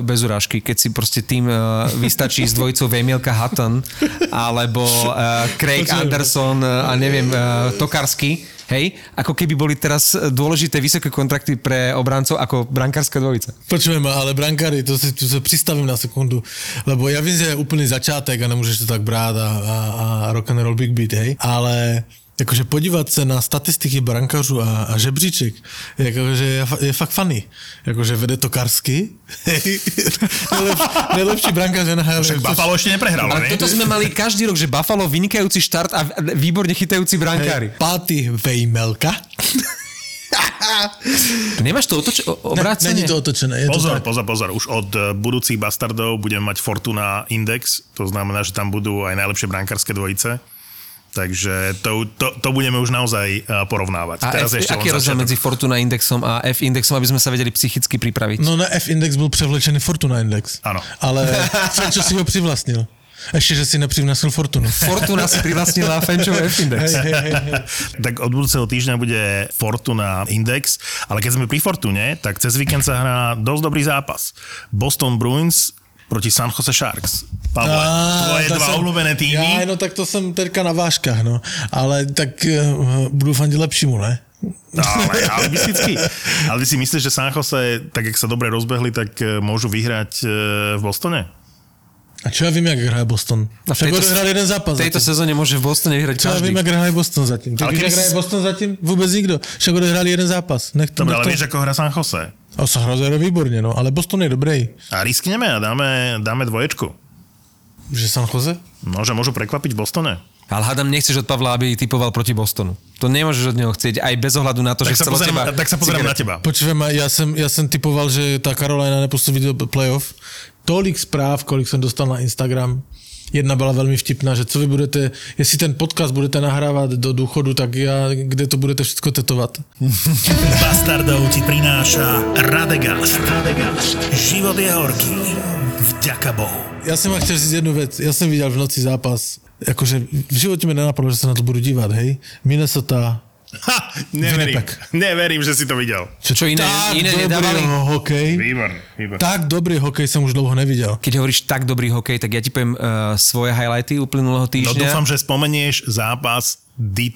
bez urážky, keď si proste tým e, vystačí s dvojicou Vemielka Hutton, alebo e, Craig Anderson a neviem, Tokarsky, hej, ako keby boli teraz dôležité vysoké kontrakty pre obrancov ako brankárska dvojica. Počujem ale brankári, to si tu sa pristavím na sekundu, lebo ja viem, že je úplný začátek a nemôžeš to tak brát a, a, a rock and roll big beat, hej, ale Jakože podívat se na statistiky brankařů a, a žebříček, jakože je, fa- je fakt funny. Jakože vede to Karsky, nejlepší, nejlepší brankář NHL. Však Buffalo ešte neprehralo, ne? toto sme mali každý rok, že Buffalo vynikajúci štart a výborne chytajúci brankári. Pátý Vejmelka. Nemáš to otoč- obrácenie? Není to otočené. Je to Pozor, tak. pozor, pozor. Už od eh, budúcich bastardov budeme mať Fortuna Index. To znamená, že tam budú aj najlepšie brankárske dvojice. Takže to, to, to budeme už naozaj eh, porovnávať. A Teraz F, ešte aký je rozdiel medzi Fortuna indexom a F indexom, aby sme sa vedeli psychicky pripraviť? No na F-index byl převlečený Fortuna Index. Ano. Ale Frencho si ho přivlastnil. Ještě, že si nepřivlastnil Fortunu. Fortuna si privlastnila Fenčov F index. Hej, hej, hej, hej. Tak od budúceho týždňa bude Fortuna Index, ale keď sme pri Fortune, tak cez víkend sa hrá dosť dobrý zápas. Boston Bruins proti San Jose Sharks. Pavle, tvoje to dva jsem- obľúbené týmy. Já, no tak to jsem teďka na váškách, no. Ale tak uh, budu fandit lepšímu, ne? No, ale, ale, mysticky. ale ty si myslíš, že San Jose, tak jak sa dobre rozbehli, tak eh, môžu vyhrať eh, v Bostone? A čo ja vím, jak hraje Boston? A v Však tejto- odehrál jeden zápas V tejto zatím. sezóne môže v Bostone vyhrať Čo ja každý. vím, jak hraje Boston zatím. Ty Ale jak hraje Boston zatím? Vůbec nikdo. Však odehrál jeden zápas. Nech to, Dobre, nech ale to... vieš, ako hra San Jose. A sa hra výborne, no. Ale Boston je dobrý. A riskneme a dáme, dáme dvoječku. Že San Jose? No, že môžu prekvapiť v Bostone. Ale hádam, nechceš od Pavla, aby typoval proti Bostonu. To nemôžeš od neho chcieť, aj bez ohľadu na to, Tak že chcel pozerám, teba... tak sa pozerám na teba. Počujem, ja som, ja som typoval, že tá Carolina nepostupí do playoff. Tolik správ, kolik som dostal na Instagram. Jedna byla velmi vtipná, že co vy budete, jestli ten podcast budete nahrávat do důchodu, tak já, kde to budete všechno tetovat? Bastardov ti prináša Radegast. Radegast. Život je horký. Vďaka Bohu. Já jsem vám chtěl říct jednu věc. Já jsem viděl v noci zápas, jakože v životě mi nenapadlo, že se na to budu dívat, hej. Minnesota. Ha, neverím. Neverím, že si to videl. Čo iné, tak iné dobrý nedávali? hokej. Výborný, výborný. Tak dobrý hokej jsem už dlouho neviděl. Keď hovoríš tak dobrý hokej, tak ja ti poviem uh, svoje highlighty uplynulého No týždňa. dúfam, že spomenieš zápas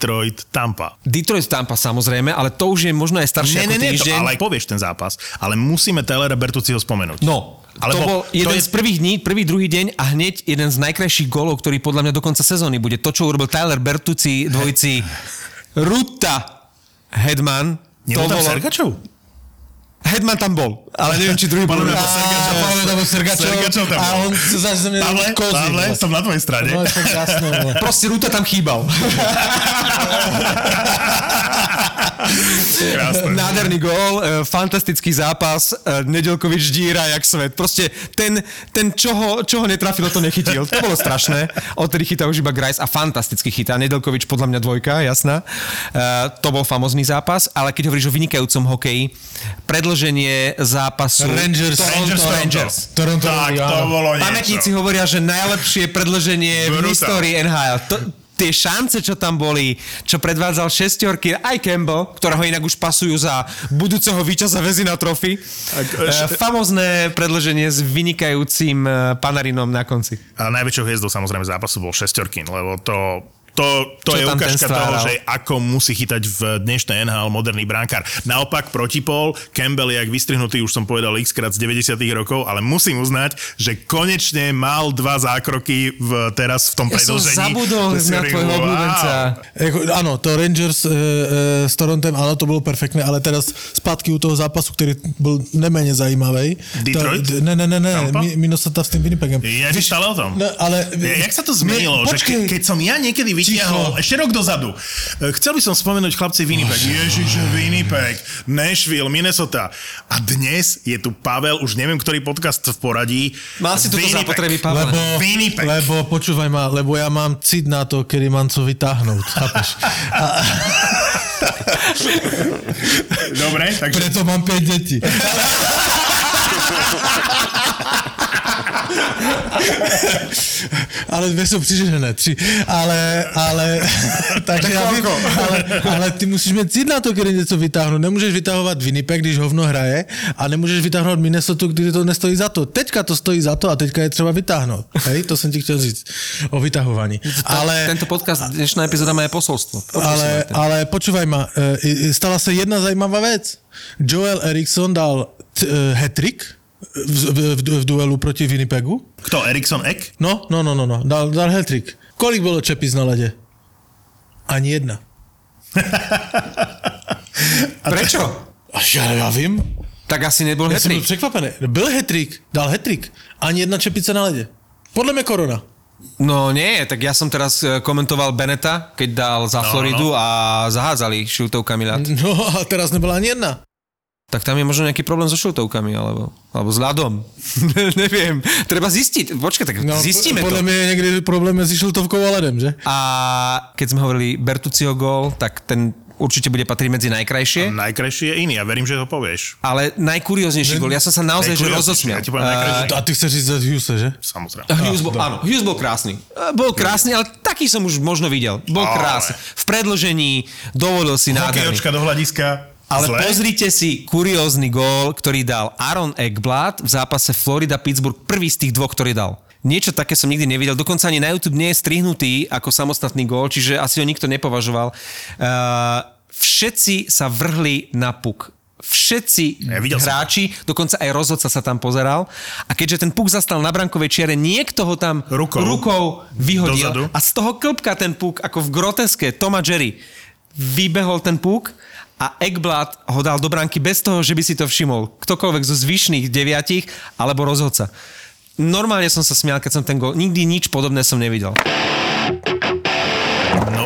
Detroit-Tampa. Detroit Tampa samozrejme, ale to už je možno aj staršie Nie, ako nie, nie, to, týždeň. ale povieš ten zápas. Ale musíme Taylora Bertucciho spomenúť. No, Alebo to bol to jeden je- z prvých dní, prvý, druhý deň a hneď jeden z najkrajších gólov, ktorý podľa mňa do konca sezóny bude. To, čo urobil Tyler Bertucci dvojici Ruta Hedman. Nebol to tam bolo- Sergačov? Hedman tam bol, ale neviem, či druhý bol. Podľa mňa to A, Sergačov. podľa mňa Sergačov, Sergačov tam a bol. on sa zase ze mňa Pavle, kozí. Pavle, som na tvojej strane. No, jasné, vole. Proste Ruta tam chýbal. Nádherný gól, e, fantastický zápas, e, Nedelkovič díra jak svet. Proste ten, ten čo, ho, čo ho netrafilo, to nechytil. To bolo strašné. Odtedy chytá už iba Grice a fantasticky chytá. Nedelkovič podľa mňa dvojka, jasná. E, to bol famozný zápas, ale keď hovoríš o vynikajúcom hokeji, predlženie zápasu Rangers, Toronto Toronto. Rangers. Toronto, Tak, to bolo Pamätníci niečo. hovoria, že najlepšie predlženie v Brutál. histórii NHL. To, tie šance, čo tam boli, čo predvádzal šestiorky, aj Campbell, ktorého inak už pasujú za budúceho víťaza Vezina trofy. E, famozné predlženie s vynikajúcim e, panarinom na konci. A najväčšou hviezdou samozrejme zápasu bol Šestorkin, lebo to, to, to Čo je ukážka toho, že ako musí chytať v dnešnej NHL moderný bránkár. Naopak protipol, Campbell je jak vystrihnutý, už som povedal x krát z 90 rokov, ale musím uznať, že konečne mal dva zákroky v, teraz v tom Ja som predĺžení. zabudol To si na tvojho wow. obľúbenca. Jako, áno, to Rangers e, e, s Torontem, áno, to bolo perfektné, ale teraz zpátky u toho zápasu, ktorý bol neméně zajímavý. Detroit? To, ne, ne, ne, ne, Minnesota s tým Winnipegem. Ja stále o tom. No, ale... Ja, jak sa to zmenilo? Ne, že počkej. ke, keď som ja niekedy vytiahol, ešte rok dozadu, e, chcel by som spomenúť chlapci Winnipeg. Ježiš, Winnipeg, Nashville, Minnesota. A dnes je tu Pavel, už neviem, ktorý podcast v poradí. Mal si Winnipeg. zapotreby, Pavel. Lebo, Winnipeg. lebo počúvaj ma, lebo ja mám cit na to, kedy mám co vytáhnuť, chápeš? A, Dobre, takže... preto mám 5 detí. ale dvě jsou přižené, tři. Ale, ale, takže já vím, ale, ale, ty musíš mít cít na to, když něco vytáhnout. Nemůžeš vytahovat Winnipeg, když hovno hraje a nemůžeš vytáhnout Minnesota, když to nestojí za to. Teďka to stojí za to a teďka je třeba vytáhnout. Hej, to jsem ti chtěl říct o vytahování. Ale, Tento podcast, dnešná epizóda má aj posolstvo. ale, ale počúvaj ma, e, e, stala sa jedna zajímavá vec. Joel Eriksson dal t- e, hat-trick v, v, v, v duelu proti Winnipegu. Kto, Erikson Ek? No, no, no, no, no. Dal, dal hat-trick. Kolik bolo čepic na lede? Ani jedna. Prečo? A ja, ja vím. Tak asi nebol Ja som byl hetrik. překvapený. Byl hat-trick, dal hat-trick. Ani jedna čepice na lede. Podľa mňa korona. No nie, tak ja som teraz e, komentoval Beneta, keď dal za No, Floridu a zahádzali šiltovkami ľad. No a teraz nebola ani jedna. Tak tam je možno nejaký problém so šiltovkami, alebo, alebo s ľadom. Neviem. Treba zistiť. Počkaj, tak No, zistíme podľa to. mňa je niekde problém medzi šiltovkou a ledem, že? A keď sme hovorili Bertuccio gól, tak ten určite bude patriť medzi najkrajšie. Najkrajší je iný, ja verím, že ho povieš. Ale najkurióznejší gól, ja som sa naozaj že rozosmial. ja. A ty chceš ísť za Hughes, že? Samozrejme. Hughes bol, áno, Hughes bol krásny. E, Bol krásny, ale taký som už možno videl. Bol krásny. V predložení dovolil si nádherný. Hokejočka do hľadiska. Ale Zle? pozrite si kuriózny gól, ktorý dal Aaron Ekblad v zápase Florida-Pittsburgh, prvý z tých dvoch, ktorý dal. Niečo také som nikdy nevidel, dokonca ani na YouTube nie je strihnutý ako samostatný gól, čiže asi ho nikto nepovažoval. Uh, všetci sa vrhli na puk. Všetci Ja hráči, dokonca aj rozhodca sa tam pozeral. A keďže ten puk zastal na brankovej čiare, niekto ho tam Rukou. rukou vyhodil. Dozadu. A z toho klpka ten puk, ako v groteske Toma Jerry, vybehol ten puk a Ekblad ho dal do branky bez toho, že by si to všimol. Ktokoľvek zo zvyšných deviatich alebo rozhodca. Normálne som sa smial, keď som ten gol... Nikdy nič podobné som nevidel.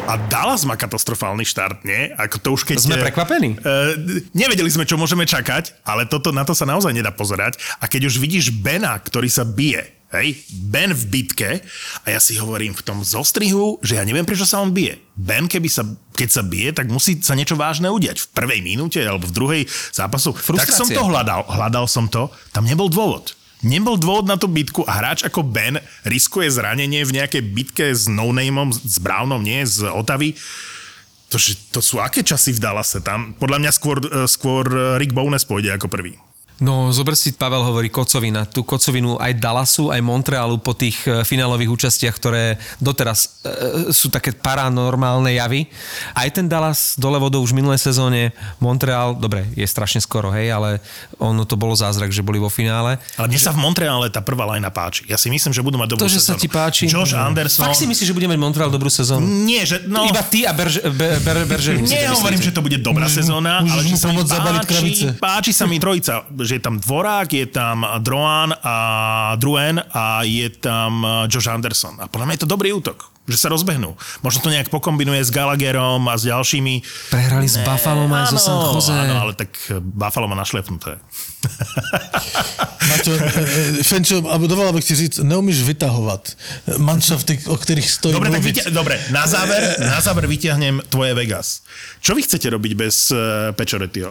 A Dallas má katastrofálny štart, nie? Ako to už keď... Sme prekvapení. Uh, nevedeli sme, čo môžeme čakať, ale toto, na to sa naozaj nedá pozerať. A keď už vidíš Bena, ktorý sa bije, hej, Ben v bitke, a ja si hovorím v tom zostrihu, že ja neviem, prečo sa on bije. Ben, keby sa, keď sa bije, tak musí sa niečo vážne udiať. V prvej minúte alebo v druhej zápasu. Tak som Frustrácia. to hľadal, hľadal som to, tam nebol dôvod. Nebol dôvod na tú bitku a hráč ako Ben riskuje zranenie v nejakej bitke s no-nameom, s Brownom, nie, z Otavy. To, to sú aké časy v Dallase tam? Podľa mňa skôr, eh, skôr Rick Bowness pôjde ako prvý. No, zober si, Pavel hovorí kocovina. Tú kocovinu aj Dallasu, aj Montrealu po tých e, finálových účastiach, ktoré doteraz e, sú také paranormálne javy. Aj ten Dallas dole vodou už v minulé sezóne, Montreal, dobre, je strašne skoro, hej, ale ono to bolo zázrak, že boli vo finále. Ale mne sa v Montreale tá prvá lajna páči. Ja si myslím, že budú mať To, dobrú že sa sezónu. ti páči. Josh Anderson. Fakt si myslíš, že bude mať Montreal dobrú sezónu? Nie, že... No, Iba ty a Berž, Be, Ber, Beržerin. si to Nehovorím, že to bude dobrá sezóna, môžeš ale že sa mi páči, páči sa mi trojica. Že je tam Dvorák, je tam Droan a Druen a je tam Josh Anderson. A podľa mňa je to dobrý útok že sa rozbehnú. Možno to nejak pokombinuje s Gallagherom a s ďalšími. Prehrali s Buffalo aj zo San Jose. Áno, ale tak Buffalo má našlepnuté. Maťo, e, e, Fenčo, dovolal bych ti říct, neumíš vytahovat manšafty, o kterých stojí Dobre, tak vyťa- dobre na, záver, na záver vyťahnem tvoje Vegas. Čo vy chcete robiť bez uh?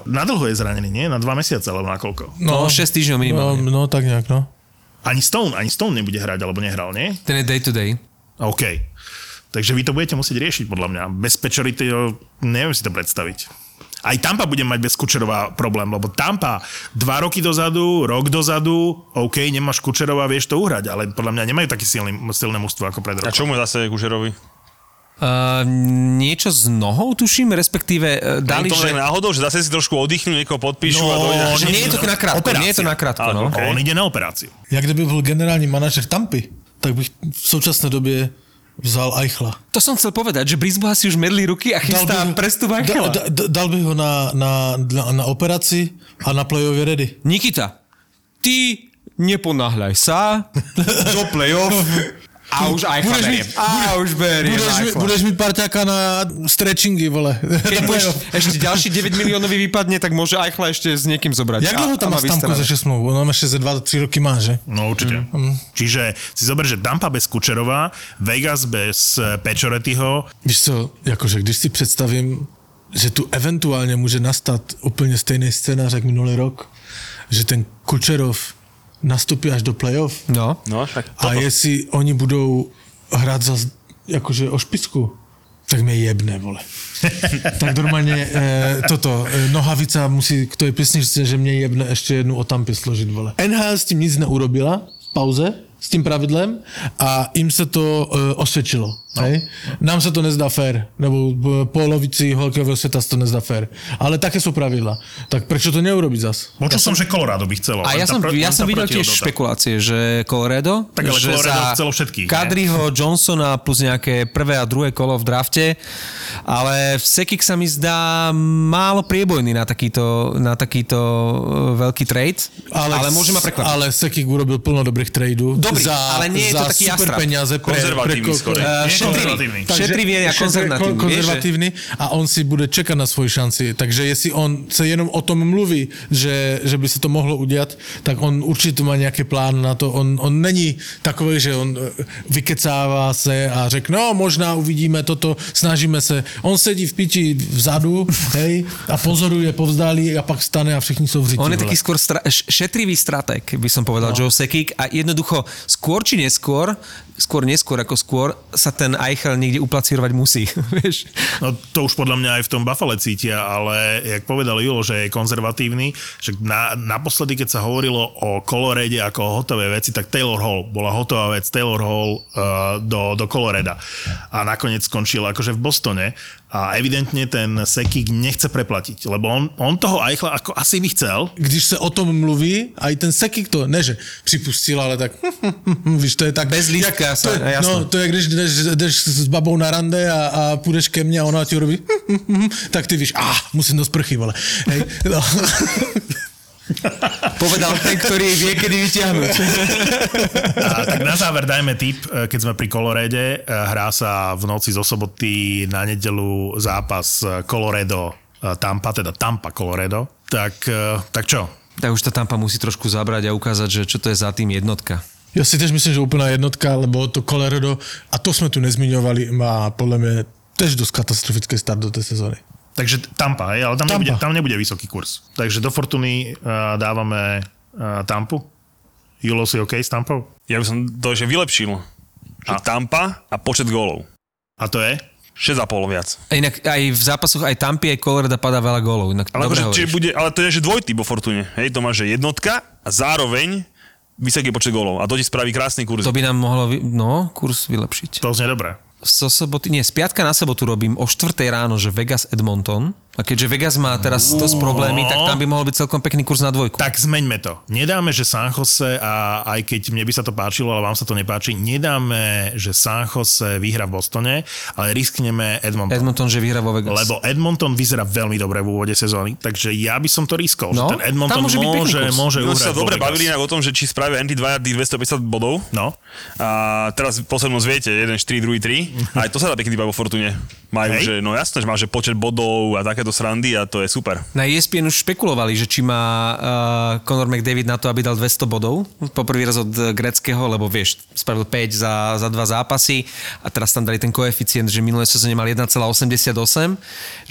Na dlho je zranený, nie? Na dva mesiace, alebo na koľko? No, 6 týždňov no, minimálne. no, tak nejak, no. Ani Stone, ani Stone nebude hrať, alebo nehral, nie? Ten je day to day. OK. Takže vy to budete musieť riešiť, podľa mňa. Bez Pečorittyho neviem si to predstaviť. Aj Tampa bude mať bez Kučerova problém, lebo Tampa dva roky dozadu, rok dozadu, OK, nemáš Kučerova, vieš to uhrať, ale podľa mňa nemajú také silný, silné mužstvo ako pred A rokom. čo mu zase Kužerovi? Uh, niečo s nohou, tuším, respektíve uh, Dali, to že... náhodou, že zase si trošku oddychnú, niekoho podpíšu a dojde. No, Že nie je to nakrátko, Operácia. nie je to nakrátko, Áno, no. ok. On ide na operáciu. Jak kdyby byl generální manažer Tampy, tak bych v současné době vzal Eichla. To som chcel povedať, že Brisboha si už medli ruky a chystá bych- prestup da, Eichela. da, da, dal bych ho na, na, na, na operaci a na play-offě ready. Nikita, ty neponáhľaj sa do play-off a už Eichla Budeš mít- A už beriem Budeš, mi- budeš mít parťáka na stretchingy, vole. Keď Na budeš, ešte ďalší 9 miliónový vypadne, tak môže Eichla ešte s niekým zobrať. Jak dlouho tam má Stamko za 6 smlouv? On má ešte za 2-3 roky má, že? No určite. Mm. Čiže si zober, že Tampa bez Kučerova, Vegas bez eh, Pečorettyho, Víš co, jakože když si představím, že tu eventuálně může nastat úplně stejný scénář jak minulý rok, že ten Kučerov nastupí až do playoff No. No, však a jestli oni budou hrát za jakože o špicku, tak mě jebne, vole. tak normálně e, toto, e, Nohavica musí k té písničce, že mě jebne ještě jednu o tampy složit, vole. NHL s tím nic neurobila v pauze, s tím pravidlem a jim se to e, osvědčilo. No. Hej? Nám se to nezdá fér, nebo polovici hokejového světa se to nezdá fér. Ale také jsou pravidla. Tak proč to neurobiť zas? počul som, že Colorado by chcelo. A ja som, pro- ja som videl tiež protihodnota. špekulácie, že Colorado, Tak ale že Colorado za chcelo všetkých, ne? Kadriho, Johnsona plus nejaké prvé a druhé kolo v drafte, ale Sekik sa mi zdá málo priebojný na takýto, na takýto e, veľký trade, ale, ale môže ma prekvapiť. Ale Sekik urobil plno dobrých tradeů. Dobrý, za, ale nie je to za taký super jastrab. peniaze. Pre, pre, konzervatívny. šetrivý a konzervatívny. kon- konzervatívny a on si bude čekat na svoji šanci. Takže jestli on se jenom o tom mluví, že, že by se to mohlo udělat, tak on určitě má nějaký plán na to. On, on není takový, že on eh, vykecává se a řekne, no možná uvidíme toto, snažíme se. On sedí v piči vzadu, hej, a pozoruje povzdálí a pak stane a všichni jsou v řiti. On je vole. taký skôr stra- šetrivý strateg, by som povedal, no. Joe Sekik a jednoducho skôr či neskôr, skôr neskôr ako skôr, sa ten Eichel niekde uplacírovať musí. Vieš? No to už podľa mňa aj v tom Buffale cítia, ale jak povedal Julo, že je konzervatívny, že na, naposledy, keď sa hovorilo o Colorade ako o hotové veci, tak Taylor Hall bola hotová vec, Taylor Hall uh, do, do Coloreda. A nakoniec skončil akože v Bostone a evidentne ten Sekik nechce preplatiť, lebo on, on toho Eichla ako asi by chcel, když se o tom mluví, a i ten Sekik to, ne že připustil, ale tak, víš, to je tak... Bez lístka jak, sa- to, je, jasno. no, to je, když jdeš, jdeš s babou na rande a, a půjdeš ke mně a ona ti urobí, tak ty víš, ah, musím do sprchy, vole. Hej, no. Povedal ten, ktorý vie, kedy vyťahnuť. A tak na záver dajme tip, e, keď sme pri Colorede. E, Hrá sa v noci zo soboty na nedelu zápas e, Colorado Tampa, teda Tampa Colorado. Tak, tak čo? Tak už tá Tampa musí trošku zabrať a ukázať, že čo to je za tým jednotka. Ja si tiež myslím, že úplná jednotka, lebo to Colorado, a to sme tu nezmiňovali, má podľa mňa tiež dosť katastrofický start do tej sezóny. Takže Tampa, hej, ale tam, Tampa. Nebude, tam nebude vysoký kurz. Takže do Fortuny uh, dávame uh, Tampu. Julo si OK s Tampou? Ja by som to ešte vylepšil. Že Tampa a počet gólov. A to je? 6,5 viac. A inak aj v zápasoch aj Tampy, aj Colorado padá veľa gólov. Inak Ale, dobre akože, čiže bude, ale to je že dvojtyp vo Fortune. Hej, to máš, že jednotka a zároveň vysoký počet gólov. A to ti spraví krásny kurz. To by nám mohlo, vy... no, kurz vylepšiť. To znie dobré. Zo soboty, nie, z piatka na sobotu robím o 4 ráno, že Vegas Edmonton. A keďže Vegas má teraz dosť problémy, tak tam by mohol byť celkom pekný kurz na dvojku. Tak zmeňme to. Nedáme, že San Jose a aj keď mne by sa to páčilo, ale vám sa to nepáči, nedáme, že San Jose vyhra v Bostone, ale riskneme Edmonton. Edmonton, že vyhra vo Vegas. Lebo Edmonton vyzerá veľmi dobre v úvode sezóny, takže ja by som to riskol, No, že ten Edmonton tam môže môže, kurz. môže uhrať sa dobre bavili inak o tom, že či spravia Andy tých 250 bodov. No, A teraz poslednosť viete, jeden 4, druhý 3. Aj to sa dá pekne vo Fortune. Majú, Hej. že no jasné, že má že počet bodov a takéto srandy a to je super. Na ESPN už špekulovali, že či má uh, Conor McDavid na to, aby dal 200 bodov. Po prvý raz od eh, greckého, lebo vieš, spravil 5 za, za dva zápasy a teraz tam dali ten koeficient, že minulé sezóne mal 1,88,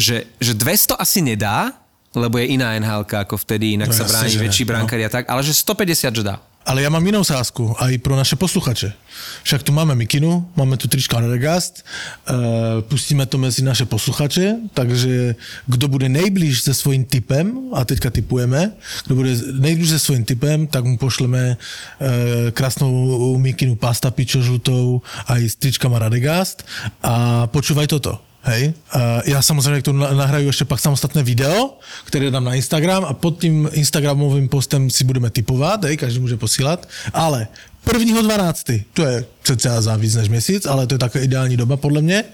že, že 200 asi nedá, lebo je iná nhl ako vtedy, inak No sa bráni väčší no. a tak, ale že 150 že dá. Ale ja mám inú sázku aj pro naše posluchače. Však tu máme Mikinu, máme tu trička Redegast, uh, pustíme to mezi naše posluchače, takže kdo bude nejblíž se svým typem, a teďka typujeme, kdo bude nejblíž se svým typem, tak mu pošleme uh, krásnou Mikinu pasta pičo žlutou aj s tričkama Radegast a počúvaj toto. Hej. Uh, ja samozrejme k tomu na- nahraju ešte pak samostatné video, ktoré dám na Instagram a pod tým Instagramovým postem si budeme typovať, hej, každý môže posílať, ale 1.12. to je cca za víc než měsíc, ale to je taká ideální doba podle mě.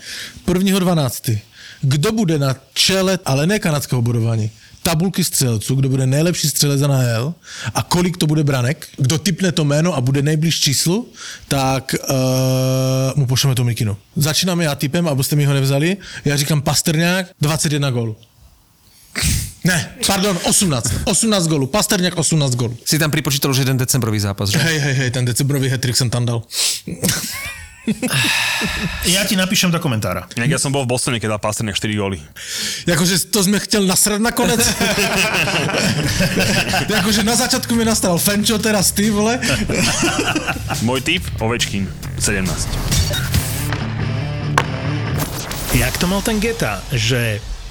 1.12. Kdo bude na čele, ale ne kanadského bodování, tabulky střelců, kdo bude nejlepší střelec za NHL a kolik to bude branek, kdo typne to jméno a bude nejblíž číslu, tak uh, mu pošleme tu mikinu. Začínáme já typem, abyste mi ho nevzali. Já říkám Pasterňák, 21 gólů. Ne, pardon, 18. 18 gólů. Pasterňák 18 gólů. Si tam pripočítal už jeden decembrový zápas, že? Hej, hej, hej, ten decembrový hetrik jsem tam dal. Ja ti napíšem do komentára. Inak ja som bol v Bostone, keď dal Pasternak 4 góly. Jakože to jsme chtěl nasrat nakonec. Jakože na začátku mi nastal Fenčo, teraz ty, vole. Môj typ, Ovečkin, 17. Jak to mal ten Geta, že